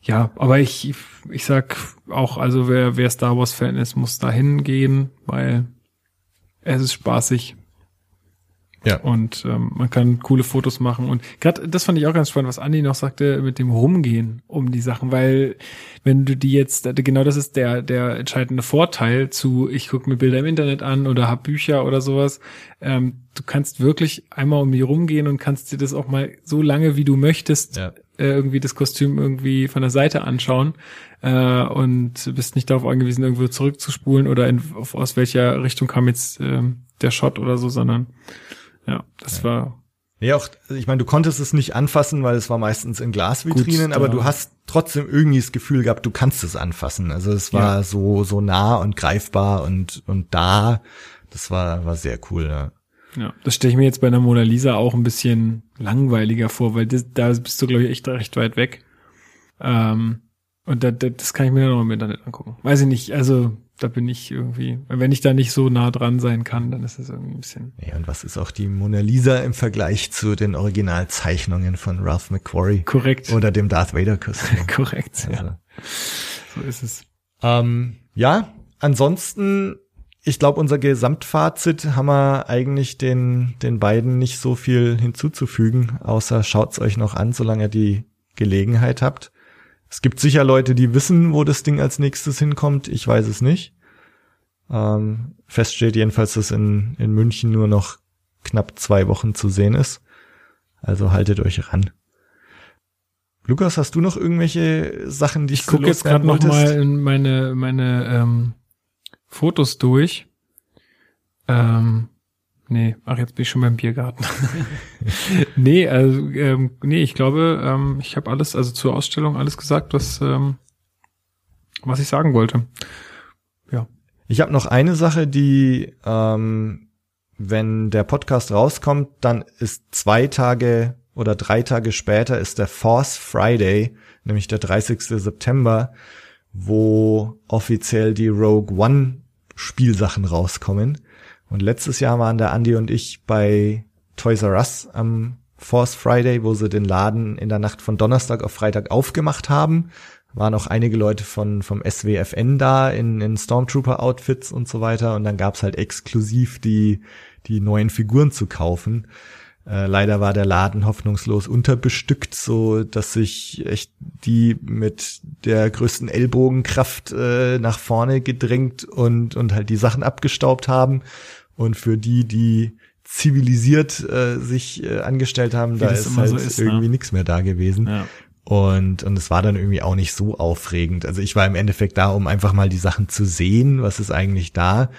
ja, aber ich, ich sag auch, also wer, wer Star Wars Fan ist, muss da hingehen, weil es ist spaßig Ja. und ähm, man kann coole Fotos machen und gerade das fand ich auch ganz spannend, was Andi noch sagte mit dem Rumgehen um die Sachen, weil wenn du die jetzt genau das ist der der entscheidende Vorteil zu ich gucke mir Bilder im Internet an oder hab Bücher oder sowas, ähm, du kannst wirklich einmal um die rumgehen und kannst dir das auch mal so lange wie du möchtest Ja. Äh, irgendwie das Kostüm irgendwie von der Seite anschauen äh, und bist nicht darauf angewiesen, irgendwo zurückzuspulen oder in, auf, aus welcher Richtung kam jetzt ähm, der Shot oder so, sondern ja, das war Nee, auch, ich meine, du konntest es nicht anfassen, weil es war meistens in Glasvitrinen, Gut, aber du hast trotzdem irgendwie das Gefühl gehabt, du kannst es anfassen. Also es war Ja. so, so nah und greifbar und, und da. Das war, war sehr cool, ja. Ja, das stelle ich mir jetzt bei einer Mona Lisa auch ein bisschen langweiliger vor, weil das, da bist du glaube ich echt recht weit weg. Ähm, und da, da, das kann ich mir dann noch im Internet angucken. Weiß ich nicht, also da bin ich irgendwie, wenn ich da nicht so nah dran sein kann, dann ist das irgendwie ein bisschen Nee, und was ist auch die Mona Lisa im Vergleich zu den Originalzeichnungen von Ralph McQuarrie korrekt. oder dem Darth Vader Kostüm? korrekt, ja. Also, So ist es. ähm, ja, ansonsten, ich glaube, unser Gesamtfazit haben wir eigentlich den, den beiden nicht so viel hinzuzufügen, außer schaut's euch noch an, solange ihr die Gelegenheit habt. Es gibt sicher Leute, die wissen, wo das Ding als nächstes hinkommt. Ich weiß es nicht. Ähm, fest steht jedenfalls, dass in, in München nur noch knapp zwei Wochen zu sehen ist. Also haltet euch ran. Lukas, hast du noch irgendwelche Sachen, die Ich gucke jetzt gerade noch mal in meine meine ähm, Fotos durch. Ähm, nee, ach jetzt bin ich schon beim Biergarten. nee, also ähm, nee, ich glaube, ähm, ich habe alles, also zur Ausstellung alles gesagt, was ähm, was ich sagen wollte. Ich habe noch eine Sache, die, ähm, wenn der Podcast rauskommt, dann ist zwei Tage oder drei Tage später ist der Force Friday, nämlich der 30. September, wo offiziell die Rogue One Spielsachen rauskommen. Und letztes Jahr waren der Andy und ich bei Toys R Us am Force Friday, wo sie den Laden in der Nacht von Donnerstag auf Freitag aufgemacht haben. Waren auch einige Leute von vom SWFN da in, in Stormtrooper-Outfits und so weiter. Und dann gab's halt exklusiv die, die neuen Figuren zu kaufen. Äh, leider war der Laden hoffnungslos unterbestückt, so dass sich echt die mit der größten Ellbogenkraft äh, nach vorne gedrängt und, und halt die Sachen abgestaubt haben. Und für die, die zivilisiert äh, sich äh, angestellt haben, da das ist halt so ist, irgendwie ne? nichts mehr da gewesen. Ja. Und, und es war dann irgendwie auch nicht so aufregend. Also ich war im Endeffekt da, um einfach mal die Sachen zu sehen, was ist eigentlich da.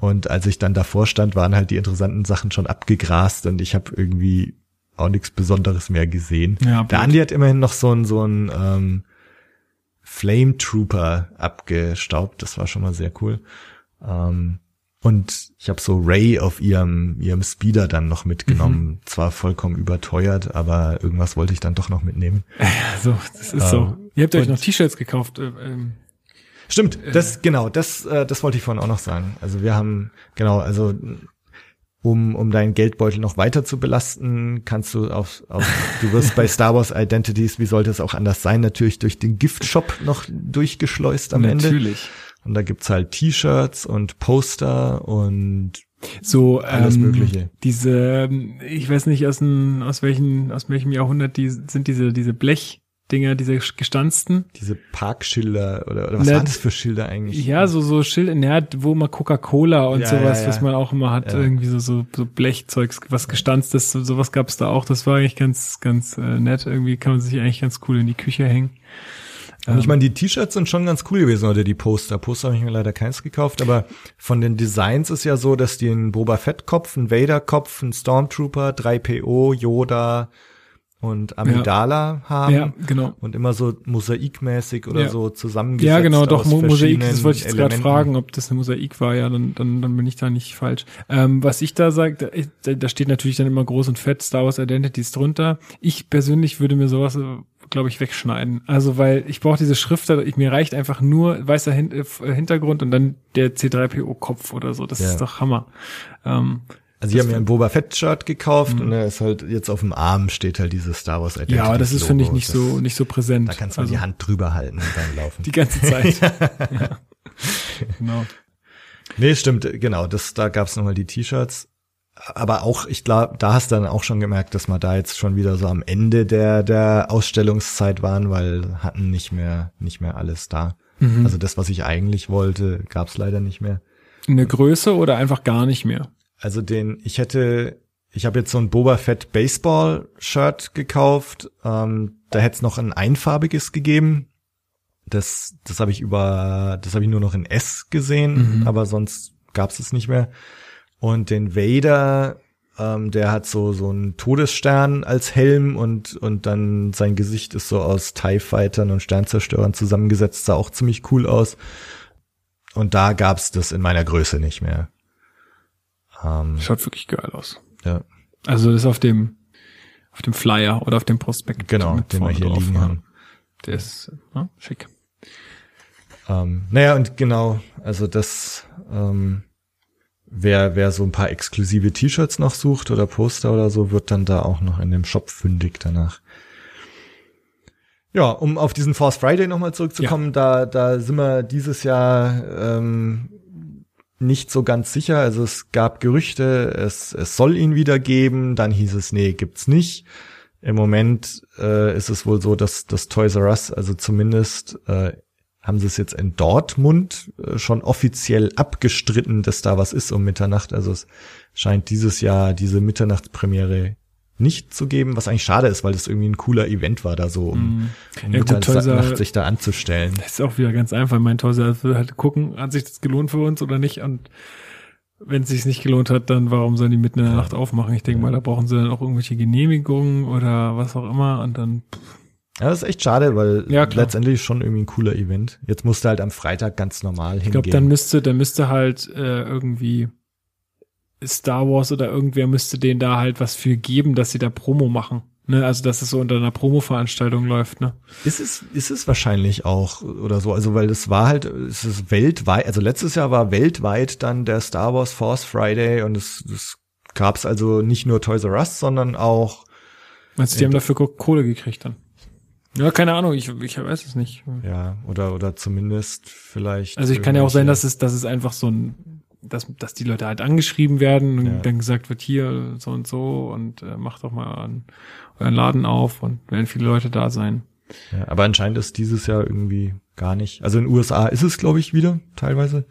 Und als ich dann davor stand, waren halt die interessanten Sachen schon abgegrast und ich habe irgendwie auch nichts Besonderes mehr gesehen. Ja, Der. Andi hat immerhin noch so ein, so ein ähm, Flame Trooper abgestaubt. Das war schon mal sehr cool. Ähm, und ich habe so Ray auf ihrem, ihrem Speeder dann noch mitgenommen. Mhm. Zwar vollkommen überteuert, aber irgendwas wollte ich dann doch noch mitnehmen. So, das ist Ähm, so. Ihr habt euch noch T-Shirts gekauft. äh, Ähm, Stimmt, das genau, das äh, das wollte ich vorhin auch noch sagen. Also wir haben genau, also um um deinen Geldbeutel noch weiter zu belasten, kannst du auf, auf du wirst bei Star Wars Identities, wie sollte es auch anders sein, natürlich durch den Gift Shop noch durchgeschleust am Ende. natürlich. Und da gibt's halt T-Shirts und Poster und So Alles ähm, Mögliche. Diese, ich weiß nicht aus, dem, aus welchen, aus welchem Jahrhundert die sind diese diese Blechdinger, diese gestanzten. diese Parkschilder oder, oder was Ne, waren das für Schilder eigentlich? Ja, so so Schild, ja, wo man Coca-Cola und Ja, sowas, ja, ja. was man auch immer hat, irgendwie so so so Blechzeugs, was gestanztes, so, sowas gab's da auch. Das war eigentlich ganz ganz äh, nett. Irgendwie kann man sich eigentlich ganz cool in die Küche hängen. Und ich meine, die T-Shirts sind schon ganz cool gewesen, oder die Poster. Poster habe ich mir leider keins gekauft, aber von den Designs ist ja so, dass die einen Boba Fett-Kopf, einen Vader-Kopf, einen Stormtrooper, 3PO, Yoda und Amidala haben. Ja, genau. Und immer so mosaikmäßig oder Ja. so zusammengesetzt. Ja, genau, doch, Mosaik, das wollte ich jetzt gerade fragen, ob das eine Mosaik war, ja, dann, dann, dann bin ich da nicht falsch. Ähm, was ich da sage, da, da steht natürlich dann immer groß und fett Star Wars Identities drunter. Ich persönlich würde mir sowas, glaube ich, wegschneiden. Also, weil ich brauche diese Schrift, da- ich, mir reicht einfach nur weißer Hin äh, Hintergrund und dann der C3PO-Kopf oder so. Das Ja. ist doch Hammer. Ähm, Also ich habe mir ein Boba Fett-Shirt gekauft und er ist halt jetzt auf dem Arm steht halt dieses Star Wars Identities Mhm. ja, aber das ist, finde ich, nicht so, nicht so präsent. Da kannst du mal also, die Hand drüber halten beim Laufen. die ganze Zeit. ja. Genau. Nee, stimmt, genau. Das, da gab's nochmal die T-Shirts. Aber auch, ich glaube, da hast du dann auch schon gemerkt, dass wir da jetzt schon wieder so am Ende der, der Ausstellungszeit waren, weil hatten nicht mehr, nicht mehr alles da. Mhm. Also das, was ich eigentlich wollte, gab's leider nicht mehr. Eine Größe oder einfach gar nicht mehr? Also den, ich hätte, ich habe jetzt so ein Boba Fett Baseball Shirt gekauft. Ähm, da hätte es noch ein einfarbiges gegeben. Das, das habe ich über, das habe ich nur noch in S gesehen, Mhm. aber sonst gab's es nicht mehr. Und den Vader, ähm, der hat so so einen Todesstern als Helm und und dann sein Gesicht ist so aus TIE Fightern und Sternzerstörern zusammengesetzt, sah auch ziemlich cool aus. Und da gab's das in meiner Größe nicht mehr. Ähm, Schaut wirklich geil aus. ja, Also das ist auf dem auf dem Flyer oder auf dem Prospekt. genau, den wir hier drauf, liegen ja. haben. Der ist ja, schick. Ähm, naja, und genau, also das, ähm, wer, wer so ein paar exklusive T-Shirts noch sucht oder Poster oder so, wird dann da auch noch in dem Shop fündig danach. Ja, um auf diesen Force Friday nochmal zurückzukommen, da, da sind wir dieses Jahr ähm, nicht so ganz sicher. Also es gab Gerüchte, es, es soll ihn wieder geben, dann hieß es, nee, gibt's nicht. Im Moment äh, ist es wohl so, dass das Toys R Us, also zumindest äh, haben sie es jetzt in Dortmund äh, schon offiziell abgestritten, dass da was ist um Mitternacht. Also es scheint dieses Jahr diese Mitternachtspremiere nicht zu geben, was eigentlich schade ist, weil das irgendwie ein cooler Event war, da so um, um Ja, gut, Toys R- Mitternacht sich da anzustellen. Das ist auch wieder ganz einfach. Mein will halt gucken, hat sich das gelohnt für uns oder nicht und wenn es sich nicht gelohnt hat, dann warum sollen die mitten in der Nacht aufmachen? Ich denke mal, da brauchen sie dann auch irgendwelche Genehmigungen oder was auch immer und dann Ja, das ist echt schade, weil Ja, letztendlich schon irgendwie ein cooler Event. Jetzt musste halt am Freitag ganz normal Ich hingehen. glaube, dann müsste, dann müsste halt äh, irgendwie Star Wars oder irgendwer müsste denen da halt was für geben, dass sie da Promo machen. Ne? Also dass es so unter einer Promo-Veranstaltung läuft, ne? Ist es, ist es wahrscheinlich auch oder so, also weil es war halt, es ist weltweit, also letztes Jahr war weltweit dann der Star Wars Force Friday und es, es gab es also nicht nur Toys R Us, sondern auch, Meinst du, die haben dafür Ko- Kohle gekriegt dann? Ja, keine Ahnung, ich, ich weiß es nicht. ja, oder, oder zumindest vielleicht. Also ich kann ja auch sein, dass es, dass es einfach so ein, dass, dass die Leute halt angeschrieben werden und Ja. dann gesagt wird, hier so und so und äh, macht doch mal einen, euren Laden auf und werden viele Leute da sein. Ja, aber anscheinend ist dieses Jahr irgendwie gar nicht. Also in den USA ist es, glaube ich, wieder teilweise.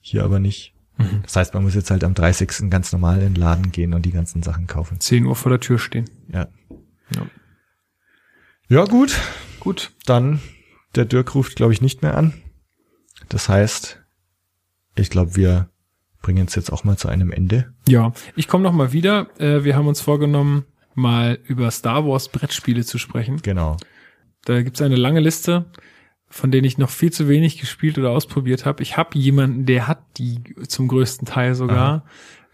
Hier aber nicht. Mhm. Das heißt, man muss jetzt halt am 30. ganz normal in den Laden gehen und die ganzen Sachen kaufen. 10 Uhr vor der Tür stehen. Ja. Ja. Ja, gut. Gut. Dann, der Dirk ruft, glaube ich, nicht mehr an. Das heißt, ich glaube, wir bringen es jetzt auch mal zu einem Ende. Ja, ich komme noch mal wieder. Äh, wir haben uns vorgenommen, mal über Star Wars Brettspiele zu sprechen. Genau. Da gibt's eine lange Liste, von denen ich noch viel zu wenig gespielt oder ausprobiert habe. Ich habe jemanden, der hat die zum größten Teil sogar.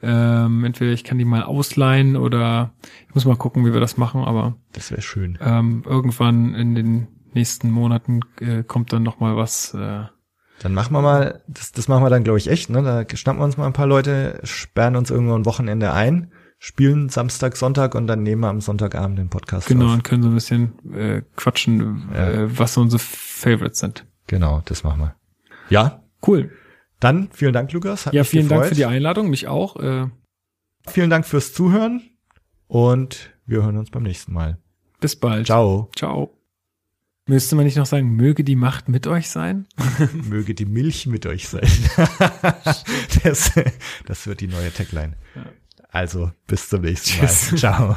Ähm, entweder ich kann die mal ausleihen oder ich muss mal gucken, wie wir das machen, aber Das wäre schön. ähm, irgendwann in den nächsten Monaten äh, kommt dann noch mal was. Äh, Dann machen wir mal, das, das machen wir dann, glaube ich, echt, ne? Da schnappen wir uns mal ein paar Leute, sperren uns irgendwo ein Wochenende ein, spielen Samstag, Sonntag und dann nehmen wir am Sonntagabend den Podcast genau, auf. und können so ein bisschen äh, quatschen, Ja. äh, was so unsere Favorites sind. Genau, das machen wir. Ja, Cool. dann vielen Dank, Lukas. Hat Ja, vielen Dank für die Einladung, mich auch. Äh, Vielen Dank fürs Zuhören und wir hören uns beim nächsten Mal. bis bald. Ciao. Ciao. Müsste man nicht noch sagen, möge die Macht mit euch sein? Möge die Milch mit euch sein. das, das wird die neue Tagline. Also, bis zum nächsten Mal. Tschüss. Ciao.